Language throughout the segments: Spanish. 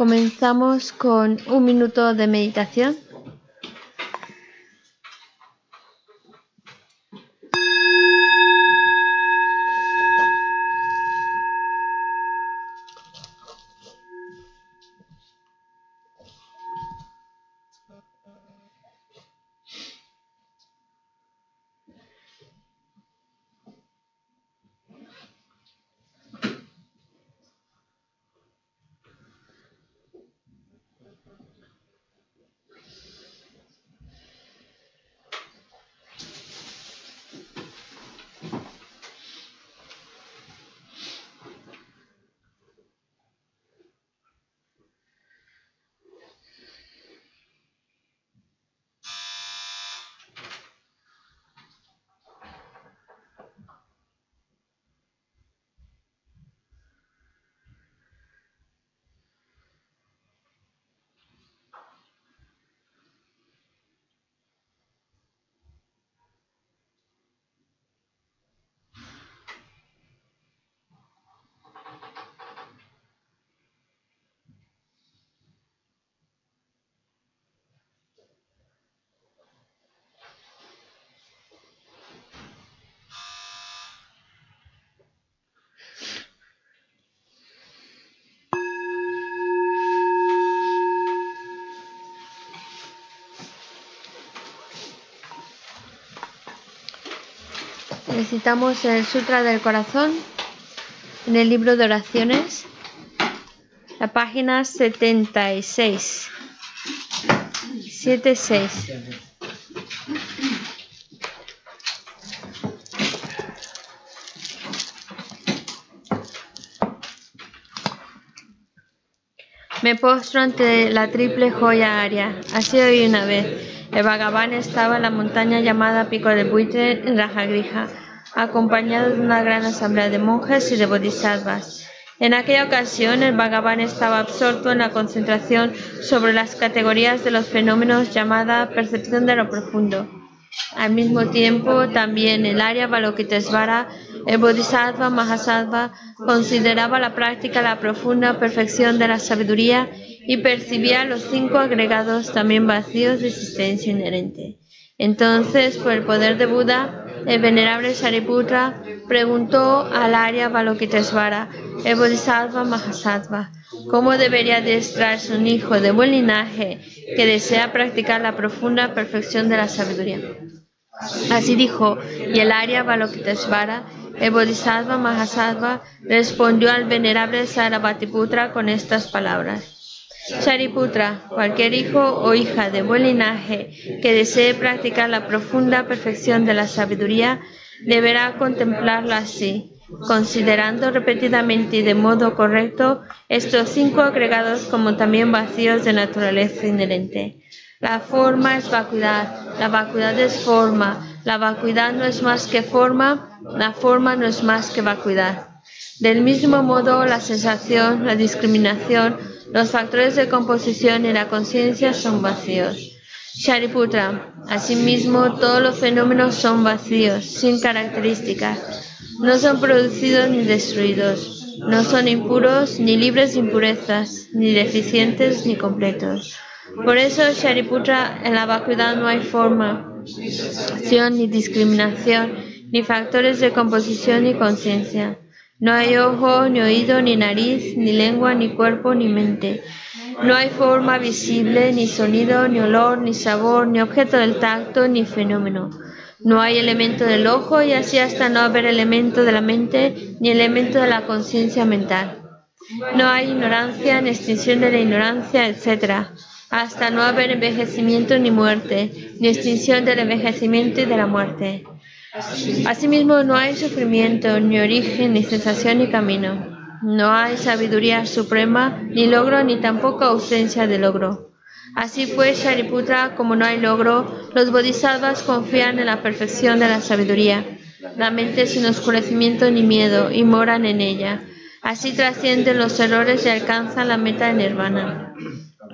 Comenzamos con un minuto de meditación. Necesitamos el Sutra del Corazón en el libro de oraciones, la página 76. 76. Me postro ante la triple joya aria. Así hoy una vez. El Bhagavan estaba en la montaña llamada Pico del Buitre en Rajagrija acompañado de una gran asamblea de monjes y de bodhisattvas. En aquella ocasión, el Bhagavan estaba absorto en la concentración sobre las categorías de los fenómenos llamada percepción de lo profundo. Al mismo tiempo, también el área Balokitesvara, el Bodhisattva Mahasattva, consideraba la práctica la profunda perfección de la sabiduría y percibía los cinco agregados también vacíos de existencia inherente. Entonces, por el poder de Buda, el venerable Sariputra preguntó al Arya Balokitesvara, el Bodhisattva Mahasattva, cómo debería adiestrarse un hijo de buen linaje que desea practicar la profunda perfección de la sabiduría. Así dijo, y el Arya Balokitesvara, el Bodhisattva Mahasattva, respondió al venerable Sarabhatiputra con estas palabras. Shariputra, cualquier hijo o hija de buen linaje que desee practicar la profunda perfección de la sabiduría, deberá contemplarla así, considerando repetidamente y de modo correcto estos cinco agregados como también vacíos de naturaleza inherente. La forma es vacuidad, la vacuidad es forma, la vacuidad no es más que forma, la forma no es más que vacuidad. Del mismo modo, la sensación, la discriminación, los factores de composición y la conciencia son vacíos. Shariputra, asimismo, todos los fenómenos son vacíos, sin características. No son producidos ni destruidos. No son impuros, ni libres de impurezas, ni deficientes, ni completos. Por eso, Shariputra, en la vacuidad no hay forma, ni discriminación, ni factores de composición ni conciencia. No hay ojo, ni oído, ni nariz, ni lengua, ni cuerpo, ni mente. No hay forma visible, ni sonido, ni olor, ni sabor, ni objeto del tacto, ni fenómeno. No hay elemento del ojo y así hasta no haber elemento de la mente, ni elemento de la conciencia mental. No hay ignorancia, ni extinción de la ignorancia, etc. Hasta no haber envejecimiento ni muerte, ni extinción del envejecimiento y de la muerte. Asimismo, no hay sufrimiento, ni origen, ni sensación, ni camino. No hay sabiduría suprema, ni logro, ni tampoco ausencia de logro. Así pues, Shariputra, como no hay logro, los bodhisattvas confían en la perfección de la sabiduría. La mente sin oscurecimiento ni miedo y moran en ella. Así trascienden los errores y alcanzan la meta nirvana.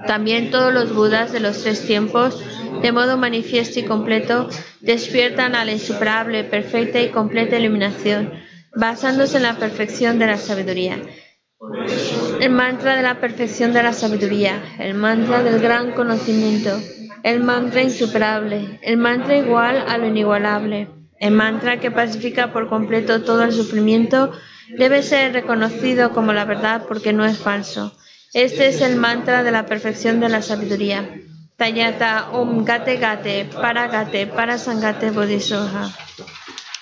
También todos los budas de los tres tiempos de modo manifiesto y completo, despiertan a la insuperable, perfecta y completa iluminación, basándose en la perfección de la sabiduría. El mantra de la perfección de la sabiduría, el mantra del gran conocimiento, el mantra insuperable, el mantra igual a lo inigualable, el mantra que pacifica por completo todo el sufrimiento, debe ser reconocido como la verdad porque no es falso. Este es el mantra de la perfección de la sabiduría. Tayata Om Gate Gate Para Gate Para Sangate Bodhisoha.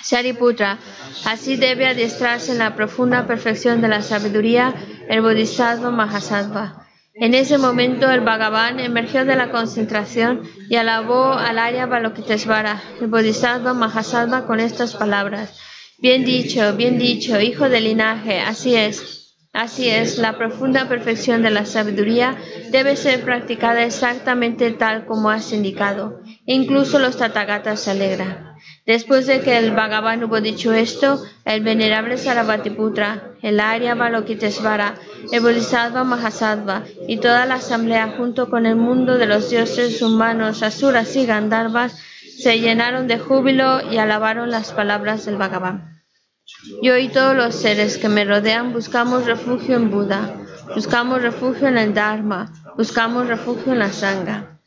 Shariputra, así debe adiestrarse en la profunda perfección de la sabiduría el Bodhisattva Mahasattva. En ese momento el Bhagavan emergió de la concentración y alabó al Arya Balokitesvara, el Bodhisattva Mahasattva, con estas palabras. Bien dicho, bien dicho, hijo del linaje, así es. Así es, la profunda perfección de la sabiduría debe ser practicada exactamente tal como has indicado. Incluso los Tathagatas se alegran. Después de que el Bhagavan hubo dicho esto, el venerable Sarabhatiputra, el Arya Balokitesvara, el Bodhisattva Mahasattva y toda la asamblea junto con el mundo de los dioses humanos, asuras y gandharvas se llenaron de júbilo y alabaron las palabras del Bhagavan. Yo y todos los seres que me rodean buscamos refugio en Buda, buscamos refugio en el Dharma, buscamos refugio en la Sangha.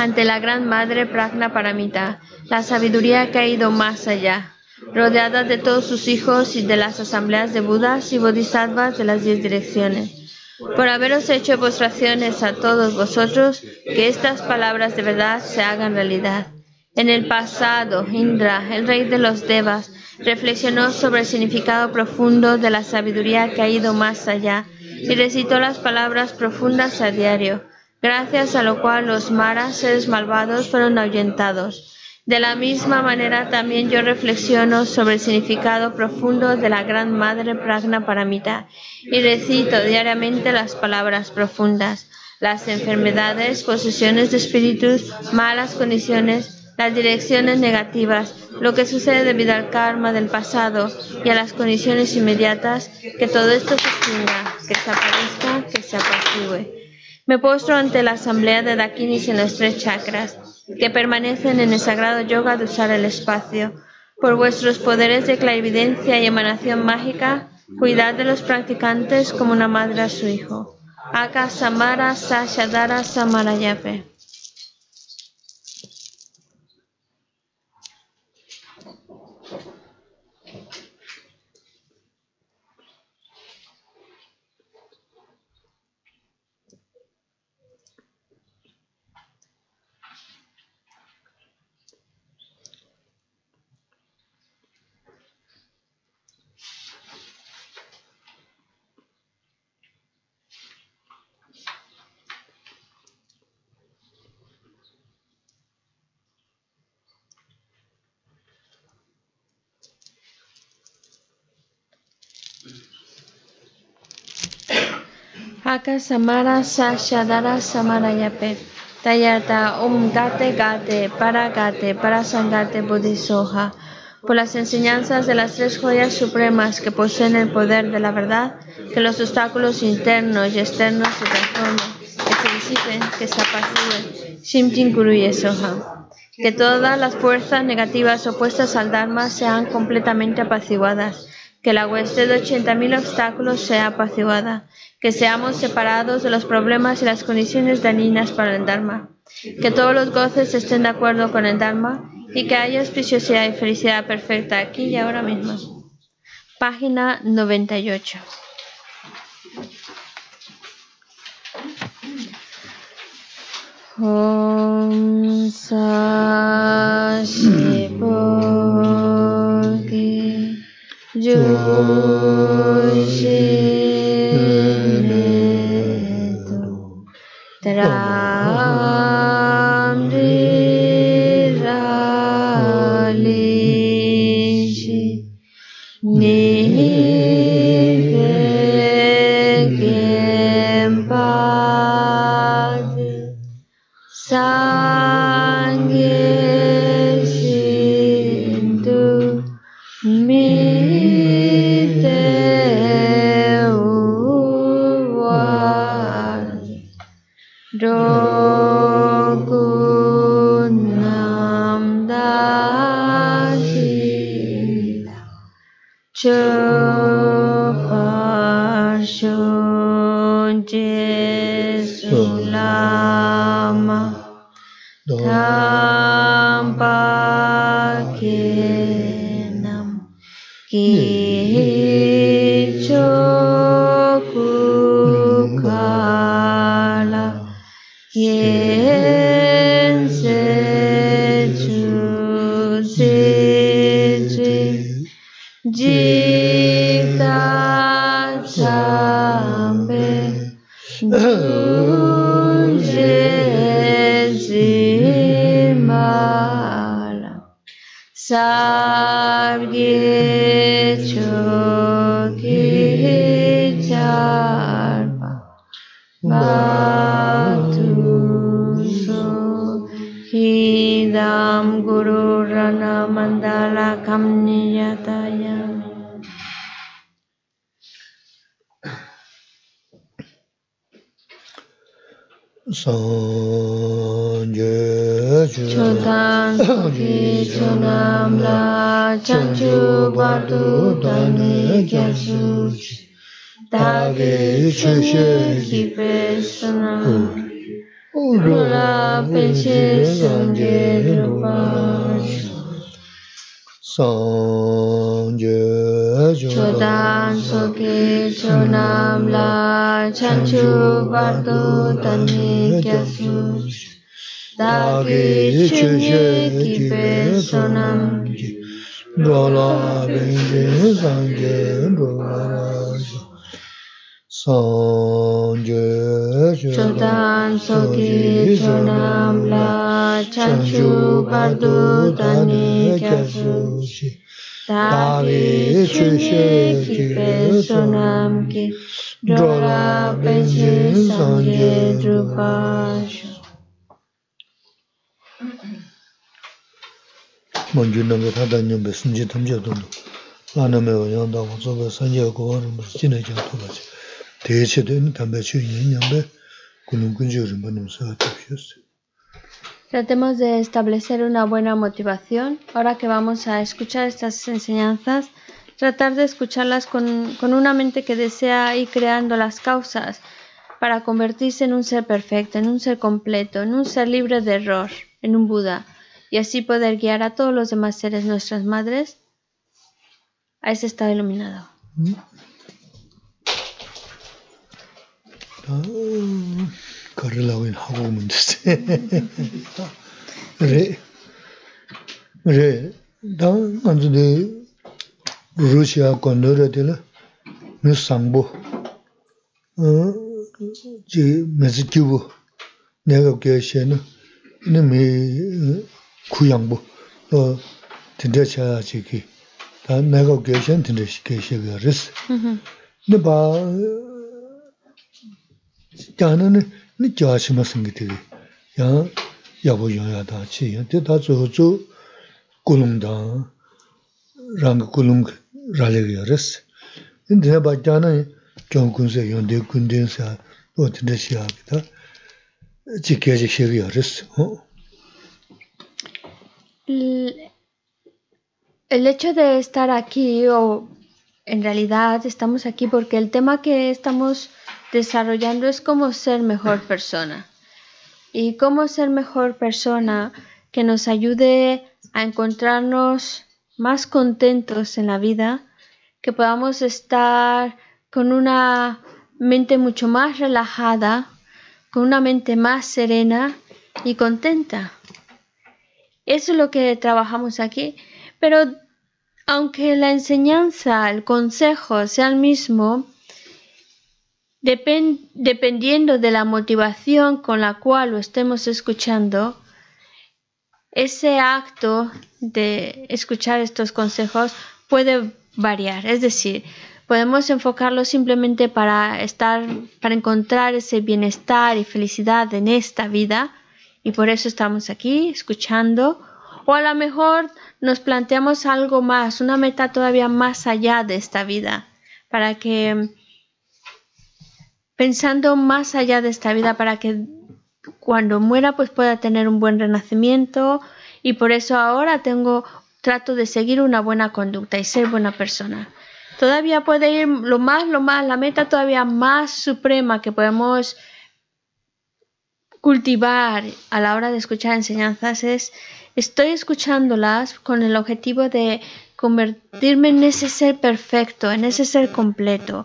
Ante la Gran Madre Pragna Paramita, la sabiduría que ha ido más allá, rodeada de todos sus hijos y de las asambleas de Budas y Bodhisattvas de las diez direcciones. Por haberos hecho postraciones a todos vosotros, que estas palabras de verdad se hagan realidad. En el pasado, Indra, el rey de los Devas, reflexionó sobre el significado profundo de la sabiduría que ha ido más allá y recitó las palabras profundas a diario, gracias a lo cual los maras, seres malvados, fueron ahuyentados. De la misma manera también yo reflexiono sobre el significado profundo de la Gran Madre Pragna Paramita y recito diariamente las palabras profundas. Las enfermedades, posesiones de espíritus, malas condiciones, las direcciones negativas, lo que sucede debido al karma del pasado y a las condiciones inmediatas, que todo esto se extinga, que se aparezca, que se apacigüe. Me postro ante la asamblea de Dakinis en los tres chakras, que permanecen en el sagrado yoga de usar el espacio. Por vuestros poderes de clarividencia y emanación mágica, cuidad de los practicantes como una madre a su hijo. Aka Samara Sashadara Samarayape. Aka samara sashadara samarayape. Tayata um gate gate para gate para sangate bodhisoja. Por las enseñanzas de las tres joyas supremas que poseen el poder de la verdad, que los obstáculos internos y externos se transformen, que se disipen, que se apaciguen. Shimjin Guru Soha. Que todas las fuerzas negativas opuestas al Dharma sean completamente apaciguadas. Que la hueste de 80.000 obstáculos sea apaciguada que seamos separados de los problemas y las condiciones dañinas para el Dharma, que todos los goces estén de acuerdo con el Dharma y que haya auspiciosidad y felicidad perfecta aquí y ahora mismo. Página 98. Om Ta-da! Guru rana mandala kamniyatayami. Sanje Chodan soki chonam la chanchu bardu dane kyasu. Dage chushe kipe sunam Rula peche sanje rupa sāngyē chōdān sōkē chōnām lā chāngchū vārdō tāni kyāsū dāgī chūnyē kīpē sōnām dōlā bēngyē sāngyē dōlā sāngyē Chotan soki chonam la chanchu bardu dani kyabsu shi. Dari chushe kipe sonam ki dora pechi sanje drupa shu. Manju nambe tanda nyambe sunji tamja dundu. Lana mewa yanda wanzobe sanje kuwa rumbar jina kya tuba chi. Deche deni tambe chu yin nyambe Tratemos de establecer una buena motivación. Ahora que vamos a escuchar estas enseñanzas, tratar de escucharlas con, con una mente que desea ir creando las causas para convertirse en un ser perfecto, en un ser completo, en un ser libre de error, en un Buda, y así poder guiar a todos los demás seres, nuestras madres, a ese estado iluminado. 다 거리라고 하고 오면 되지. 그래. 그래. 다 먼저네 러시아 건너라들 미상보 어, 지 메스키부 내가 계시는 이놈이 구양부 어 진짜차 지기 다 내가 계신 진짜 계시가 그랬어. Ujú. 근데 봐 gyāna nī gyāshima sīngi tīgī, yāng yābu yāyā dā chī yāng, tī tā tsū tsū gulung dā, rāngi gulung rāli gā rīs. Nī tīne bā gyāna gyāng gun sā, yāng dī gun dī sā, lō tīne shī yā bī tā, jī gyā jī shī gā rīs. El hecho de estar aquí, o en realidad estamos aquí porque el tema que estamos... desarrollando es cómo ser mejor persona. Y cómo ser mejor persona que nos ayude a encontrarnos más contentos en la vida, que podamos estar con una mente mucho más relajada, con una mente más serena y contenta. Eso es lo que trabajamos aquí. Pero aunque la enseñanza, el consejo sea el mismo, dependiendo de la motivación con la cual lo estemos escuchando, ese acto de escuchar estos consejos puede variar. Es decir, podemos enfocarlo simplemente para estar, para encontrar ese bienestar y felicidad en esta vida, y por eso estamos aquí escuchando, o a lo mejor nos planteamos algo más, una meta todavía más allá de esta vida, para que pensando más allá de esta vida para que cuando muera pues pueda tener un buen renacimiento y por eso ahora tengo trato de seguir una buena conducta y ser buena persona. Todavía puede ir lo más, lo más, la meta todavía más suprema que podemos cultivar a la hora de escuchar enseñanzas es estoy escuchándolas con el objetivo de convertirme en ese ser perfecto, en ese ser completo,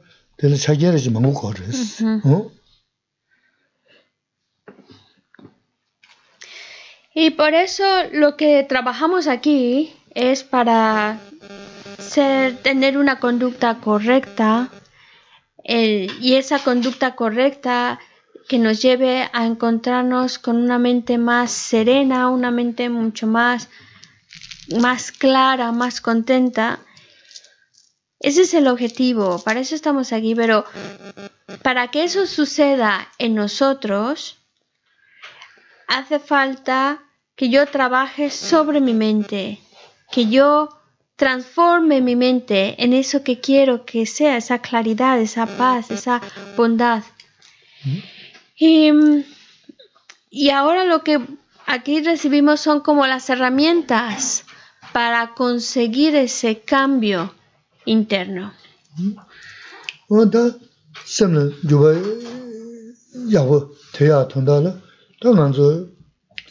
Y por eso lo que trabajamos aquí es para ser, tener una conducta correcta y esa conducta correcta que nos lleve a encontrarnos con una mente más serena, una mente mucho más, más clara, más contenta ese es el objetivo, para eso estamos aquí, pero para que eso suceda en nosotros, hace falta que yo trabaje sobre mi mente, que yo transforme mi mente en eso que quiero que sea, esa claridad, esa paz, esa bondad. Y, ahora lo que aquí recibimos son como las herramientas para conseguir ese cambio interno. Oda semna yuwa yago teya tondala, ta nganzo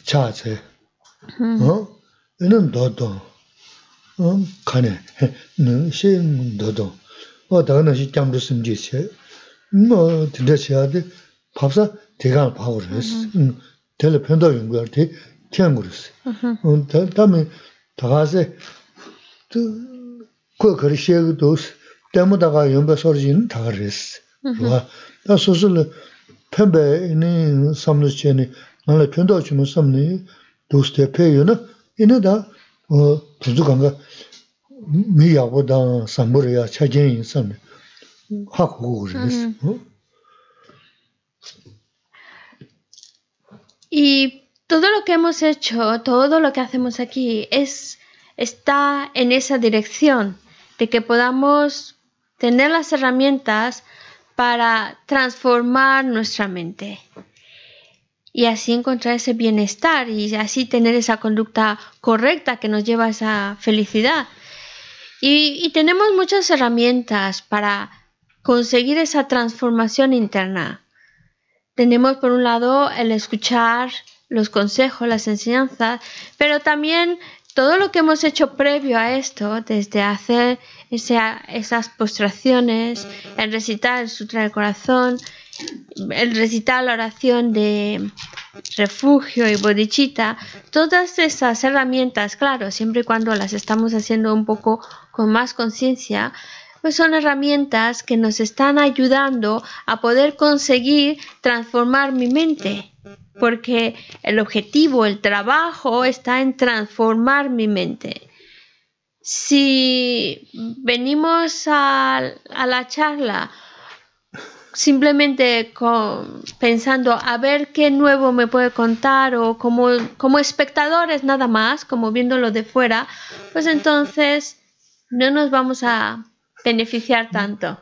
chaa tse. Inan dodon, kane, she dodon. Oda gana shi kyamdo simji che. Mo tinda chea de papsa tegaan pago res. Hmm. Hmm. Tele penda yunguar te kyangu res. Hmm. Tami tagase, tu 그랬어. 음. 텔레 편도 연구할 때 키한 그랬어. 음. 다음에 다가세 또 kuwa kari shegi dos, demu daga yunba sorjin daga res. Rwa, da sosili penpe ini samlu cheni, nangla pendo chimo samni dos te pe yu na, ini da tuzu kanga mi yago da samburi ya cha jen yin samni, ha kuku res. Y todo lo que hemos hecho, todo lo que hacemos aquí es está en esa dirección de que podamos tener las herramientas para transformar nuestra mente y así encontrar ese bienestar y así tener esa conducta correcta que nos lleva a esa felicidad. Y, tenemos muchas herramientas para conseguir esa transformación interna. Tenemos por un lado el escuchar los consejos, las enseñanzas, pero también todo lo que hemos hecho previo a esto, desde hacer esas postraciones, el recitar el Sutra del Corazón, el recitar la oración de refugio y bodhicitta, todas esas herramientas, claro, siempre y cuando las estamos haciendo un poco con más conciencia, pues son herramientas que nos están ayudando a poder conseguir transformar mi mente, porque el objetivo, el trabajo está en transformar mi mente. Si venimos a, la charla simplemente pensando a ver qué nuevo me puede contar o como, como espectadores nada más, como viéndolo de fuera, pues entonces no nos vamos a beneficiar tanto.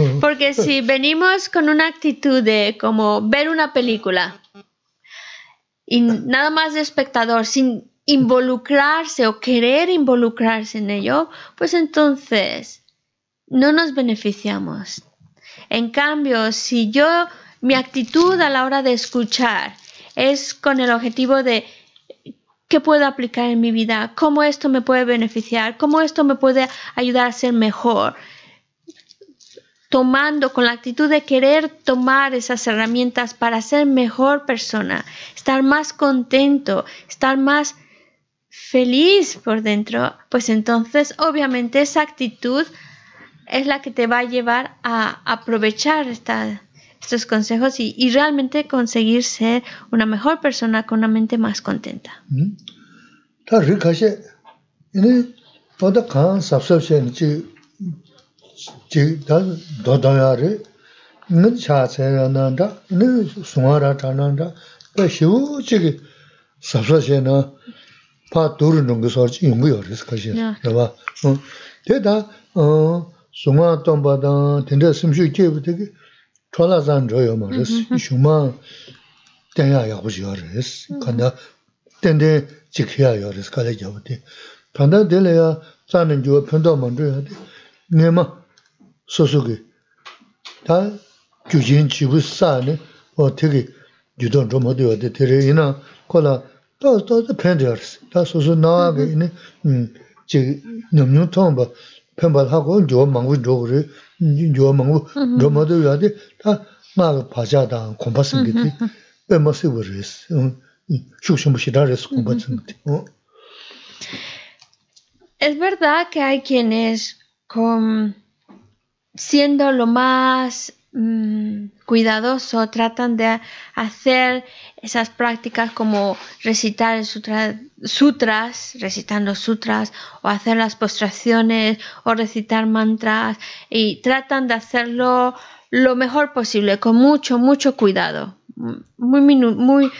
Porque si venimos con una actitud de como ver una película y nada más de espectador, sin involucrarse o querer involucrarse en ello, pues entonces no nos beneficiamos. En cambio, si yo, mi actitud a la hora de escuchar es con el objetivo de qué puedo aplicar en mi vida, cómo esto me puede beneficiar, cómo esto me puede ayudar a ser mejor, tomando con la actitud de querer tomar esas herramientas para ser mejor persona, estar más contento, estar más feliz por dentro, pues entonces obviamente esa actitud es la que te va a llevar a aprovechar estos consejos y, realmente conseguir ser una mejor persona con una mente más contenta. dūrī chwala zan zhoyo ma mm-hmm. res, shungma tenya yabu shiyo res, kanda tende jikhiya yo res, kala yabu di. Tanda dele ya zanin juwa pendo mandru ya di, nye ma susugi, ta gyujin chibu saa ni, o tegi yudon zhomo diyo di, tere ina kola ta ta pendo ya res, ta susu naa ge ini, jik nyamnyung tongba, penpa lhago juwa mangu zhogo ri, Es verdad que hay quienes con siendo lo más mmm, cuidadoso tratan de hacer esas prácticas como recitar sutras, recitando sutras, o hacer las postraciones, o recitar mantras, y tratan de hacerlo lo mejor posible, con mucho, mucho cuidado, muy, muy,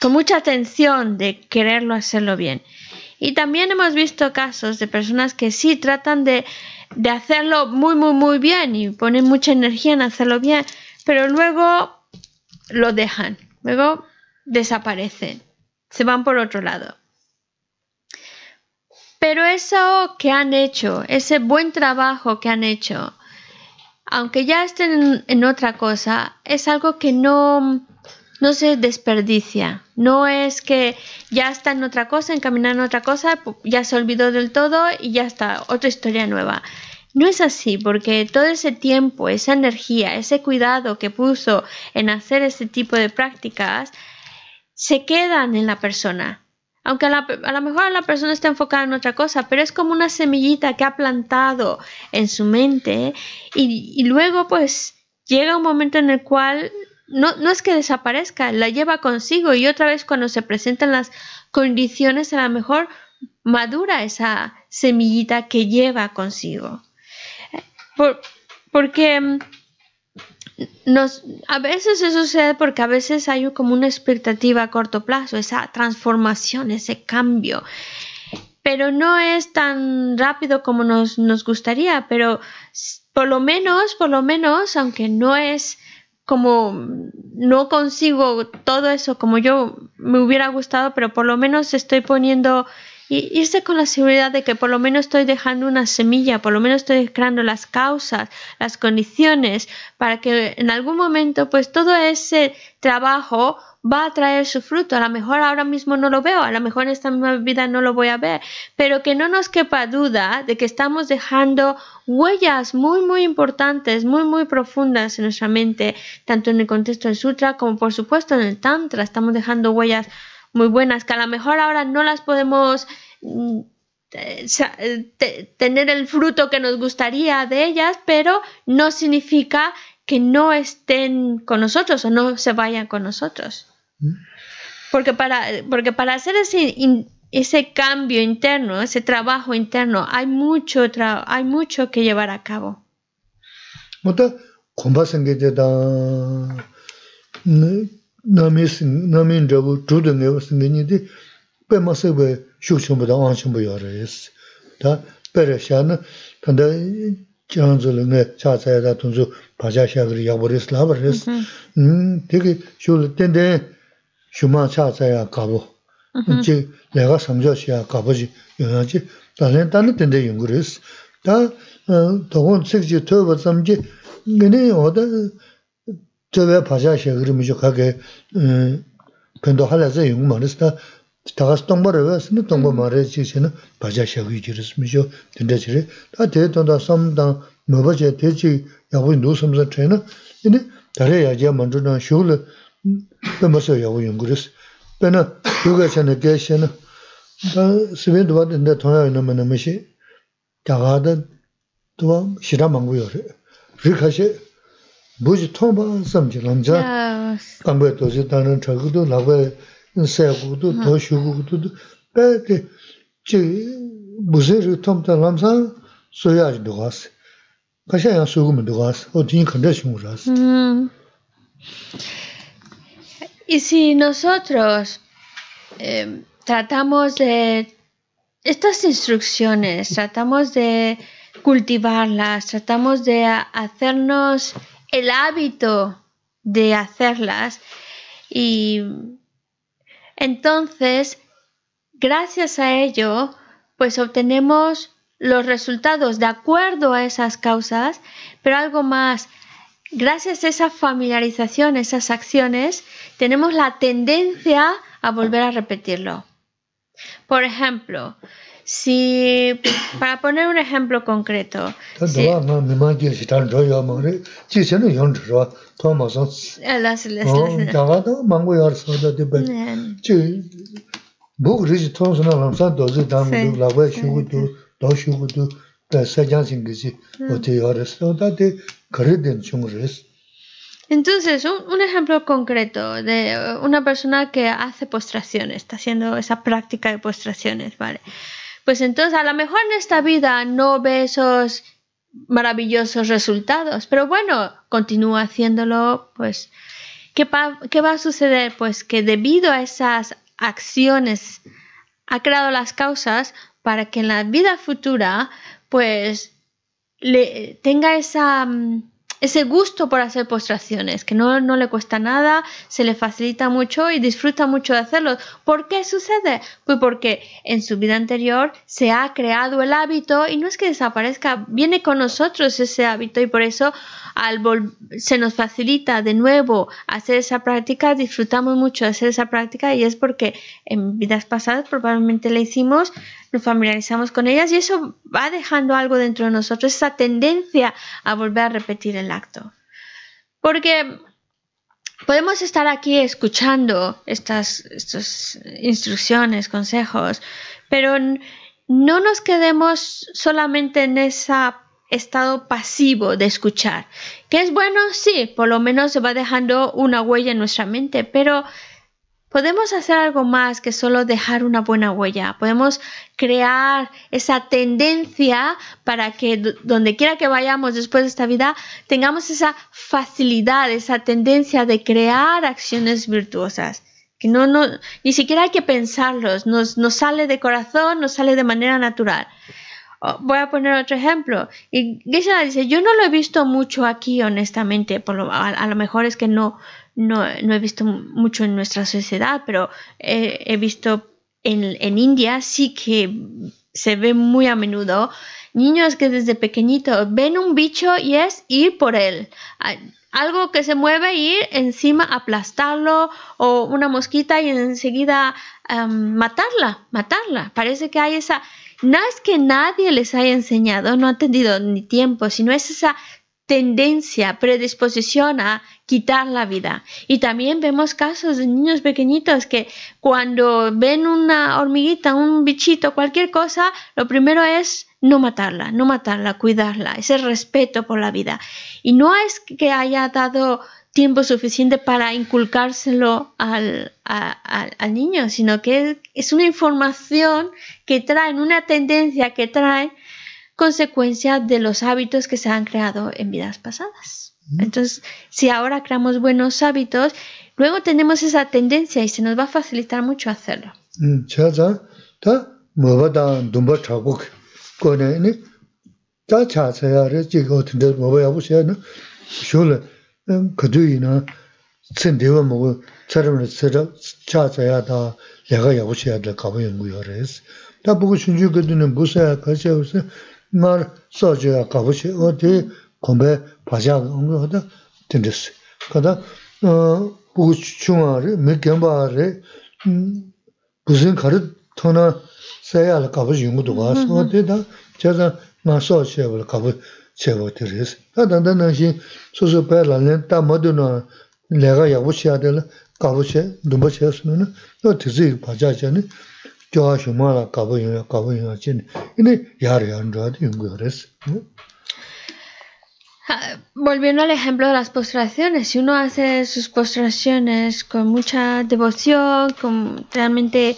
con mucha atención de quererlo hacerlo bien. Y también hemos visto casos de personas que sí tratan de, de hacerlo muy, muy, muy bien y ponen mucha energía en hacerlo bien, pero luego lo dejan. Luego desaparecen, se van por otro lado. Pero eso que han hecho, ese buen trabajo que han hecho, aunque ya estén en, otra cosa, es algo que no, no se desperdicia. No es que ya está en otra cosa, encaminando en otra cosa, ya se olvidó del todo y ya está, otra historia nueva. No es así, porque todo ese tiempo, esa energía, ese cuidado que puso en hacer ese tipo de prácticas, se quedan en la persona. Aunque a, lo mejor la persona está enfocada en otra cosa, pero es como una semillita que ha plantado en su mente y, luego pues llega un momento en el cual no, no, es que desaparezca, la lleva consigo y otra vez cuando se presentan las condiciones a lo mejor madura esa semillita que lleva consigo. porque mm, nos, a veces eso sucede porque a veces hay como una expectativa a corto plazo, esa transformación, ese cambio. Pero no es tan rápido como nos, nos gustaría, pero por lo menos, por lo menos, aunque no es como no consigo todo eso como yo me hubiera gustado, pero por lo menos estoy poniendo y irse con la seguridad de que por lo menos estoy dejando una semilla, por lo menos estoy creando las causas, las condiciones para que en algún momento pues todo ese trabajo va a traer su fruto. A lo mejor ahora mismo no lo veo, a lo mejor en esta misma vida no lo voy a ver, pero que no nos quepa duda de que estamos dejando huellas muy, muy importantes, muy, muy profundas en nuestra mente, tanto en el contexto del sutra como por supuesto en el tantra. Estamos dejando huellas muy buenas que a lo mejor ahora no las podemos mm, tener el fruto que nos gustaría de ellas, pero no significa que no estén con nosotros o no se vayan con nosotros. Porque para, porque para hacer ese, ese cambio interno, ese trabajo interno, hay mucho, hay mucho que llevar a cabo. nāmi nāmi ndrabu dhūda ngaywa sindhini di bē māsā bē shūk chumbu dā āng chumbu yā rā yas. Tā bē rā xā na tanda jāng zu lī ngā chā tsā yā dā tūn zu bāchā xā gā rī yā bō rīs lā bā rīs. Tiki shū lī ten ten shū mā chā tsā yā gā bō. Jī lā gā sam chā xā gā bō jī yō yā jī tā lēn tā nī ten ten yōng rīs. Tā tō gōn cik jī tō bā tsam jī ngā nī yō dā 저왜 바샤 셰그림이 저 가게 음 근데 할아서 용 말스다 다가스 동버를 왜 스무 동버 말에 지시는 바샤 셰그이 지르스미죠 근데 지리. 다 대돈다 섬다 뭐버제 대지 야고 노섬서 트레너. 근데 다래야 제 먼저는 쇼를 넘어서 야고 용그스 배나 누가 전에 계시는 다 스벤도 받는데 통화 있는 뭐는 뭐시 다가다 또 싫어 망고요. 리카시 Shirā māngu yō rī. Rī khāshē, būjī tōmbā samchī lāmchā, kāngbē tōshī tāna chā kudu, lāgbē sē kudu, tō shū kudu, pē tī chī būsī rī tōmbā lāmchā sōyā jī duwās. Kāshā yā sūgu mī duwās, o tīñi khandā shūngu rās. Y si nosotros eh, tratamos de estas instrucciones, tratamos de cultivarlas, tratamos de hacernos el hábito de hacerlas y entonces, gracias a ello, pues obtenemos los resultados de acuerdo a esas causas, pero algo más, gracias a esa familiarización, esas acciones, tenemos la tendencia a volver a repetirlo. Por ejemplo, si, para poner un ejemplo concreto, si, entonces, un, ejemplo concreto de una persona que hace postraciones, está haciendo esa práctica de postraciones, ¿vale? Pues entonces a lo mejor en esta vida no ve esos maravillosos resultados, pero bueno, continúa haciéndolo, pues, ¿qué, ¿qué va a suceder? Pues que debido a esas acciones ha creado las causas para que en la vida futura, pues, le tenga esa mm, ese gusto por hacer postraciones, que no, no, le cuesta nada, se le facilita mucho y disfruta mucho de hacerlo. ¿Por qué sucede? Pues porque en su vida anterior se ha creado el hábito y no es que desaparezca, viene con nosotros ese hábito y por eso al se nos facilita de nuevo hacer esa práctica, disfrutamos mucho de hacer esa práctica y es porque en vidas pasadas probablemente la hicimos nos familiarizamos con ellas y eso va dejando algo dentro de nosotros, esa tendencia a volver a repetir el acto. Porque podemos estar aquí escuchando estas, estas instrucciones, consejos, pero no nos quedemos solamente en ese estado pasivo de escuchar. Que es bueno, sí, por lo menos se va dejando una huella en nuestra mente, pero Podemos hacer algo más que solo dejar una buena huella. Podemos crear esa tendencia para que donde quiera que vayamos después de esta vida tengamos esa facilidad, esa tendencia de crear acciones virtuosas. Que no, ni siquiera hay que pensarlos, nos, sale de corazón, nos sale de manera natural. Voy a poner otro ejemplo. Y Geshe dice, yo no lo he visto mucho aquí, honestamente, a lo mejor es que no, no, no he visto mucho en nuestra sociedad, pero he, visto en, en India sí que se ve muy a menudo niños que desde pequeñitos ven un bicho y es ir por él. Algo que se mueve, ir encima, aplastarlo o una mosquita y enseguida em, matarla, matarla. Parece que hay esa... No es que nadie les haya enseñado, no han tenido ni tiempo, sino es esa tendencia, predisposición a quitar la vida. Y también vemos casos de niños pequeñitos que cuando ven una hormiguita, un bichito, cualquier cosa, lo primero es no matarla, no matarla, cuidarla, ese respeto por la vida. Y no es que haya dado tiempo suficiente para inculcárselo al, al niño, sino que es una información que trae, una tendencia que trae consecuencia de los hábitos que se han creado en vidas pasadas. Entonces, si ahora creamos buenos hábitos, luego tenemos esa tendencia y se nos va a facilitar mucho hacerlo. 말 써줘야 가고시 어디 공배 바자 온거다 된댔어 그다 어 부추충아를 맥견바를 무슨 가르 토나 써야 할 가고시 용도 가서 어디다 제가 마서 쉐벌 가고 제가 드렸어 다단단시 소소 배라는 다 모두나 내가 야고셔야 될 가고시 눈버 쉐스는 또 드지 바자잖아 Volviendo al ejemplo de las postraciones, si uno hace sus postraciones con mucha devoción, con realmente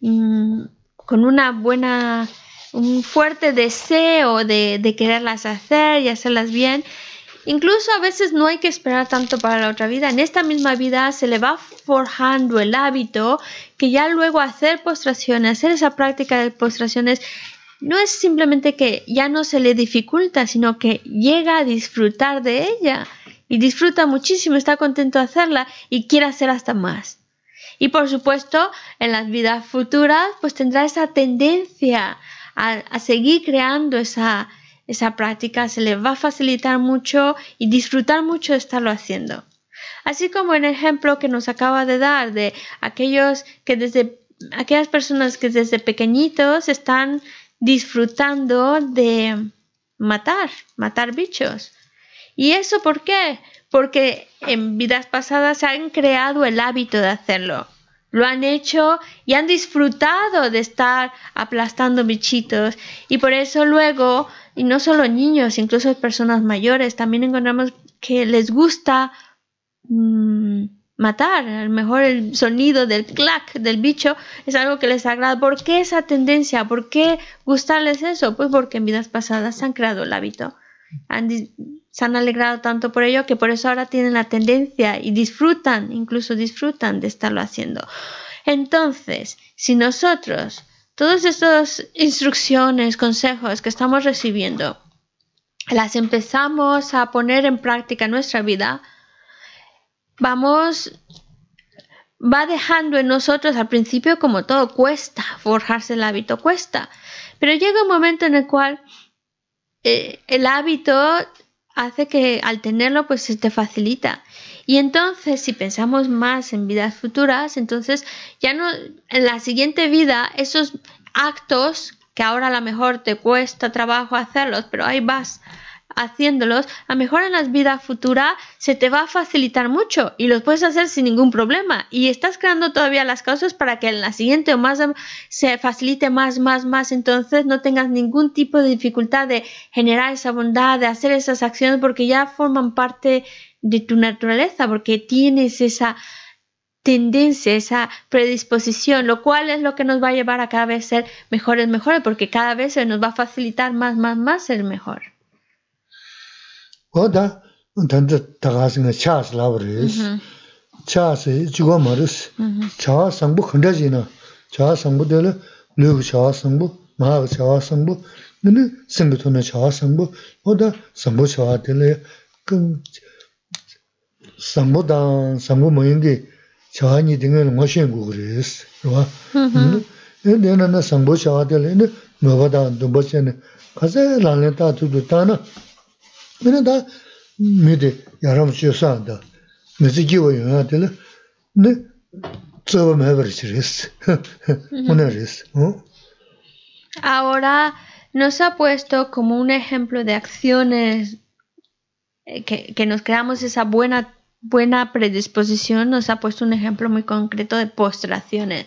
mm, con una buena, un fuerte deseo de, de quererlas hacer y hacerlas bien, Incluso a veces no hay que esperar tanto para la otra vida. En esta misma vida se le va forjando el hábito que ya luego hacer postraciones, hacer esa práctica de postraciones, no es simplemente que ya no se le dificulta, sino que llega a disfrutar de ella y disfruta muchísimo, está contento de hacerla y quiere hacer hasta más. Y por supuesto, en las vidas futuras, pues tendrá esa tendencia a, a seguir creando esa, esa práctica se le va a facilitar mucho y disfrutar mucho de estarlo haciendo. Así como el ejemplo que nos acaba de dar de aquellos que desde aquellas personas que desde pequeñitos están disfrutando de matar, matar bichos. ¿Y eso por qué? Porque en vidas pasadas han creado el hábito de hacerlo. Lo han hecho y han disfrutado de estar aplastando bichitos y por eso luego y no solo niños, incluso personas mayores, también encontramos que les gusta mm, matar. A lo mejor el sonido del clac del bicho es algo que les agrada. ¿Por qué esa tendencia? ¿Por qué gustarles eso? Pues porque en vidas pasadas han creado el hábito. se han alegrado tanto por ello que por eso ahora tienen la tendencia y disfrutan, incluso disfrutan de estarlo haciendo. Entonces, si nosotros Todas estas instrucciones, consejos que estamos recibiendo, las empezamos a poner en práctica en nuestra vida, vamos, va dejando en nosotros al principio como todo cuesta, forjarse el hábito cuesta, pero llega un momento en el cual eh, el hábito hace que al tenerlo pues se te facilita y entonces, si pensamos más en vidas futuras, entonces ya no, en la siguiente vida, esos actos que ahora a lo mejor te cuesta trabajo hacerlos, pero ahí vas haciéndolos, a lo mejor en las vidas futuras se te va a facilitar mucho y los puedes hacer sin ningún problema. Y estás creando todavía las causas para que en la siguiente o más se facilite más, más, más, entonces no tengas ningún tipo de dificultad de generar esa bondad, de hacer esas acciones porque ya forman parte de tu naturaleza, porque tienes esa tendencia, esa predisposición, lo cual es lo que nos va a llevar a cada vez ser mejores, mejores, porque cada vez se nos va a facilitar más, más, más ser mejor. Sambu dang sambu mayingi chaha nyi dinga ngwa shen gu res, rwa? dōmbā chēnē, kāsē lānglē tā tū tū tā nā, nē tā mē tē yārām chū sā tā, mē sī kīwa yōngā tēlē, nē tsōba mē bā rī chī rēs, mō nā rēs. Ahora nos ha puesto como un ejemplo de acciones que, que nos creamos esa buena, buena predisposición, nos ha puesto un ejemplo muy concreto de postraciones.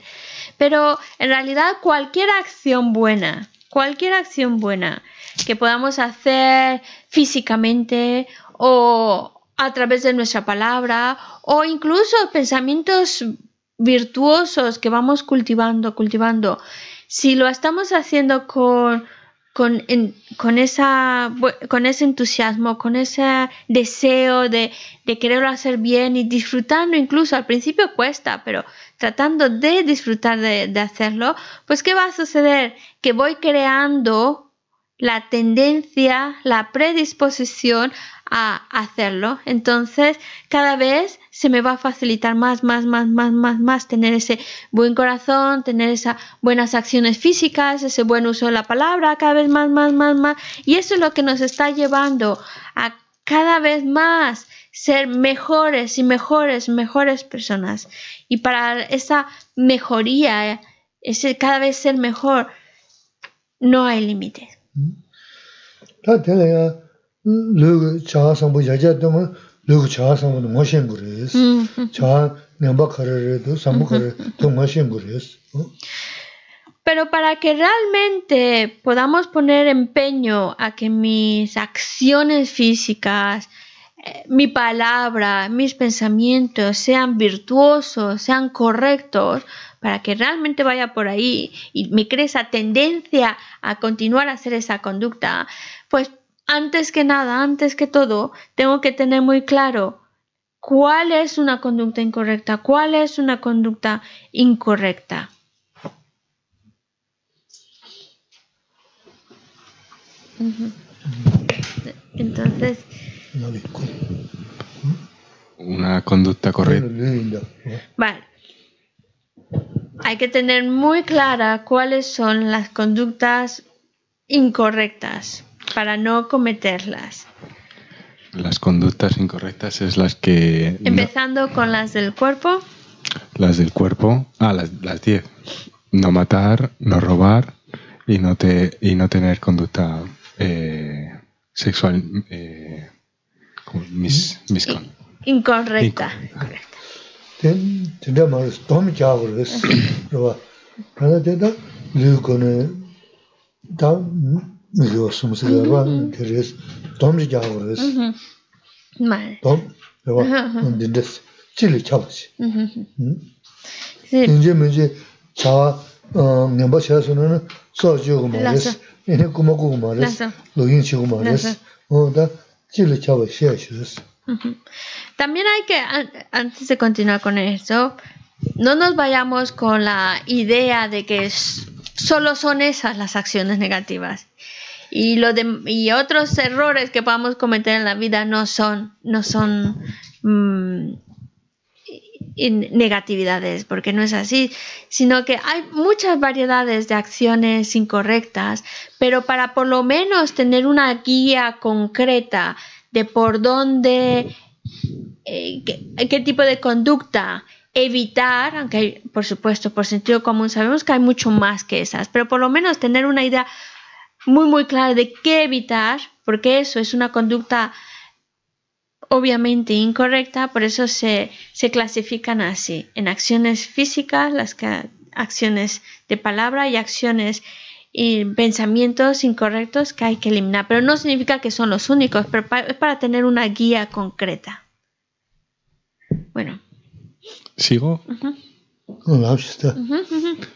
Pero en realidad cualquier acción buena, cualquier acción buena que podamos hacer físicamente o a través de nuestra palabra o incluso pensamientos virtuosos que vamos cultivando, cultivando, si lo estamos haciendo con, con, con, esa, con ese entusiasmo, con ese deseo de, de quererlo hacer bien y disfrutando incluso, al principio cuesta, pero tratando de disfrutar de, de hacerlo, pues ¿qué va a suceder? Que voy creando la tendencia, la predisposición a hacerlo. Entonces, cada vez se me va a facilitar más, más, más, más, más, más tener ese buen corazón, tener esas buenas acciones físicas, ese buen uso de la palabra, cada vez más, más, más, más. Y eso es lo que nos está llevando a cada vez más ser mejores y mejores, mejores personas. Y para esa mejoría, ese cada vez ser mejor, no hay límites. Pero para que realmente podamos poner empeño a que mis acciones físicas, mi palabra, mis pensamientos sean virtuosos, sean correctos, para que realmente vaya por ahí y me cree esa tendencia a continuar a hacer esa conducta, pues antes que nada, antes que todo, tengo que tener muy claro cuál es una conducta incorrecta, cuál es una conducta incorrecta. Entonces, una conducta correcta. Vale. Hay que tener muy clara cuáles son las conductas incorrectas para no cometerlas. Las conductas incorrectas es las que... Empezando con las del cuerpo. Las del cuerpo. Ah, las 10. no matar, no robar y no, te, y no tener conducta eh, sexual eh, mis, mis con. Incorrecta. Maris, tom kone, ta, miyo sumsi garwa, teres, tom chagor ves. Vale. Tom, roba, dindes, chili chabachi. Inje minje, chawa, nyamba chaya sunana, so chiyo maris, ene kuma kuku maris, lo yin chiyo maris. O da, También hay que, antes de continuar con eso, no nos vayamos con la idea de que solo son esas las acciones negativas. Y, lo y otros errores que podamos cometer en la vida no son, no son mm, negatividades, porque no es así, sino que hay muchas variedades de acciones incorrectas, pero para por lo menos tener una guía concreta de por dónde, eh, qué, tipo de conducta evitar, aunque por supuesto por sentido común sabemos que hay mucho más que esas, pero por lo menos tener una idea muy muy clara de qué evitar, porque eso es una conducta obviamente incorrecta, por eso se, se clasifican así, en acciones físicas, las acciones de palabra y acciones y pensamientos incorrectos que hay que eliminar, pero no significa que son los únicos, pero es para tener una guía concreta. Bueno. ¿Sigo?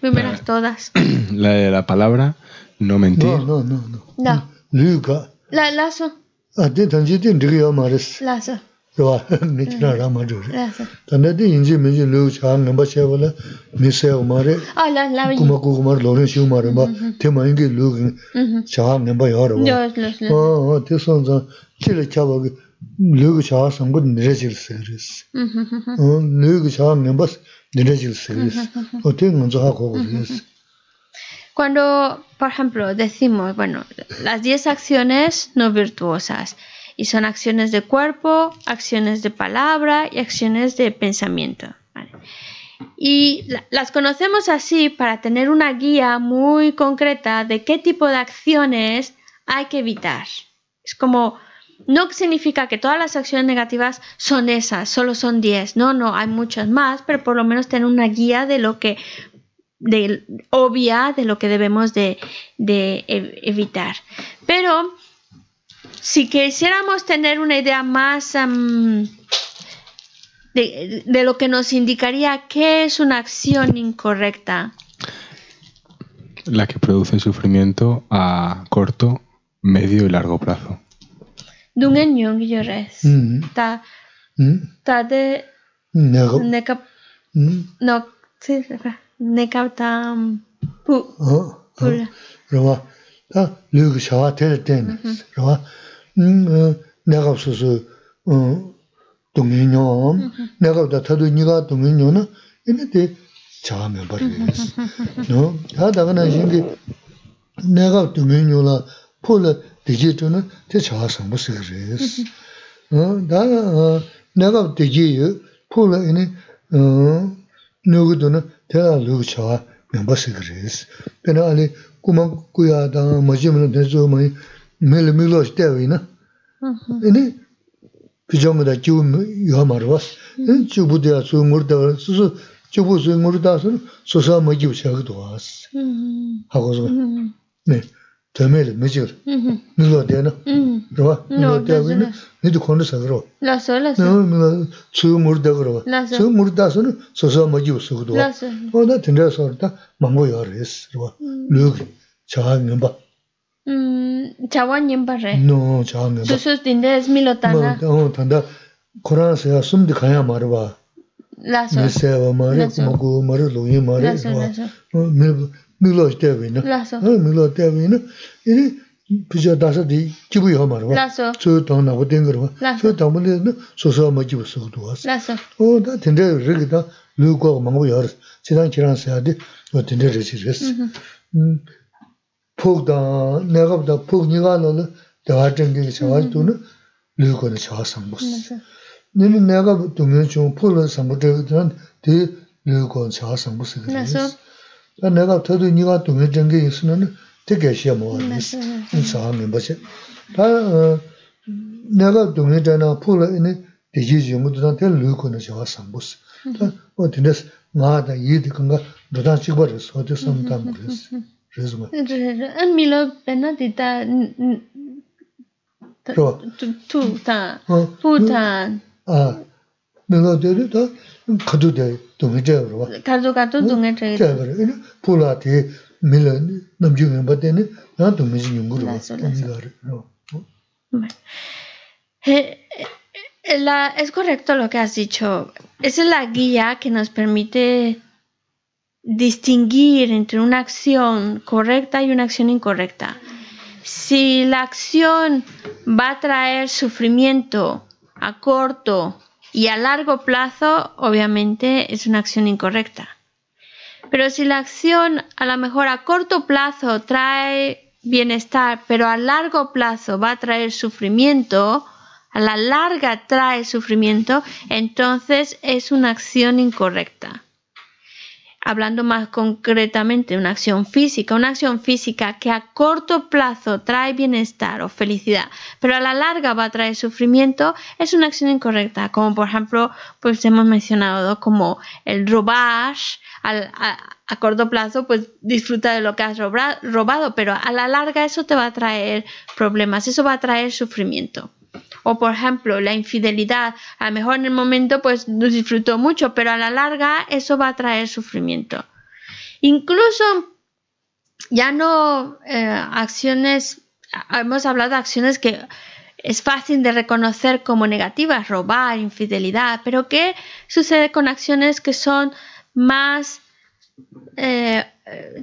Primeras todas. La de la palabra, No mentira. No, no, no. No. no. Luga. La, la son. A te tanji te ndriyo maris. La son. Rwa, ah, mechina mm. rama dhuri. La son. Tanda te inji meji luga chaa ngamba chaya wala misaya umare. A, ah, la, la. Kuma kukumar lorne shi umare ma. Mm-hmm. Te ma ingi luga mm-hmm. chaa ngamba yara wa. Yo, lo, lo. O, o, te son zang. Chile kya wagi luga chaa sangud nirajil seris. Mm-hmm. Luga chaa ngamba nirajil seris. O, te nganzo ha kogo seris. Cuando, por ejemplo, decimos, bueno, las 10 acciones no virtuosas, y son acciones de cuerpo, acciones de palabra y acciones de pensamiento. Y la- las conocemos así para tener una guía muy concreta de qué tipo de acciones hay que evitar. Es como, no significa que todas las acciones negativas son esas, solo son 10. No, no, hay muchas más, pero por lo menos tener una guía de lo que, obvia de lo que debemos de, e, evitar. Pero si quisiéramos tener una idea más um, de, lo que nos indicaría qué es una acción incorrecta. La que produce sufrimiento a corto, medio y largo plazo. Dungen yung yores. Mm-hmm. Ta. Mm-hmm. Ta de. No. Mm-hmm. No. sí, neka ta pu, 어, 어, pu, 그러와, 다, 르그 샤와 될 때는, 그러와, 음, 어, 내가 없어서, 어, 동인용, 내가 없다 타도 니가 동인용은, 이는데, 자하면 버리겠어. 너, 다다가는 신기, 내가 동인용라, 폴라, 디지트는, 대 자하상 무슨 그랬어. 어, 나, 어, 내가 되지요. 폴라, 이니, 어, 누구도는 대라 누구 쳐, 명버스 그랬어. 그러나 아니, 구만 구야다, 뭐지면 대서 뭐, 매일 밀어 때위나. 이니, 비정보다 지금 요 말was. 응, 주부대야 수물다, 수수, 주부 수물다서 소사 뭐 지우 시작도 왔어. 하고서, 네, dhamele mechir, mm-hmm. nilwa dena, mm-hmm. rwa, nilwa dewa ina, nidu kondi sakarwa. Laso, laso. Nilwa suyu muru dakarwa. Laso. Suyu muru daso ni sosa majiwa sukudwa. Laso. Oda tindaya sarata mambu yara es, rwa, mm. lugi, chaha nyamba. Mm, Chawa nyamba re? No, chaha nyamba. Susu tindaya es milo oh, tanda? No, tanda, Koran saya sumdi kaya marwa. Laso. Nisewa mara, magu mara, lungi mara, rwa. Laso, laso. 르기 자하면 봐. Mm, chawan yembare. 노 자하면 봐. Susus dindes 뭐, milotana. 어, 단다 코란스야 숨도 가야 말아 Lazo, 메세와 말이 라서. 뭐고 말을 로이 말이 lazo, lazo. 어 밀 밀로 때문에 라서. 어 밀로 때문에 이 비자 다서디 기부이 하 말아 Lazo, 저 돈나 보된 거로 라서. 저 돈을 소소 뭐 기부 쓰고도 왔어 lazo. 어나 된대 그러기다 루고 망고 열 지난 지난 세야디 어 된대 그러지랬어 음 폭다 내가 보다 폭 니가 너는 대화 정기 저한테는 루고는 저상 못 lazo. 너는 내가 동료 중 폴로 삼부들은 대 르고 자상 무슨 그래. 라 서. 나 내가 더도 네가 동료 전개 있으면 되게 시야 뭐 하는 라서, 상황이 뭐지. 다 어, 내가 동료 전화 폴로 이네 대지 정도는 대 르고는 자상 무슨. 어 근데스 나다 이디 건가 너다 찍어버렸어. 어디 섬다 그랬어. 그래서 뭐 En milo penatita. 그럼 Tu, tu, ta. 어 Puta. 아 내가 되다 kato de dunga chayabarwa. Kato kato dunga chayabarwa. Chayabarwa. Pula te mila namchi yungpa tene, naa dunga zi yungurwa. La, es correcto lo que has dicho. Esa es la guía que nos permite distinguir entre una acción correcta y una acción incorrecta. Si la acción va a traer sufrimiento a corto, y a largo plazo, obviamente es una acción incorrecta. Pero si la acción a lo mejor a corto plazo trae bienestar, pero a largo plazo va a traer sufrimiento, a la larga trae sufrimiento, entonces es una acción incorrecta. Hablando más concretamente de una acción física, una acción física que a corto plazo trae bienestar o felicidad, pero a la larga va a traer sufrimiento, es una acción incorrecta, como por ejemplo, pues hemos mencionado como el robar, al- a, a corto plazo pues disfruta de lo que has robado, pero a la larga eso te va a traer problemas, eso va a traer sufrimiento. O por ejemplo, la infidelidad, a lo mejor en el momento pues disfrutó mucho, pero a la larga eso va a traer sufrimiento. Incluso ya no eh, acciones, hemos hablado de acciones que es fácil de reconocer como negativas, robar, infidelidad, pero ¿qué sucede con acciones que son más eh,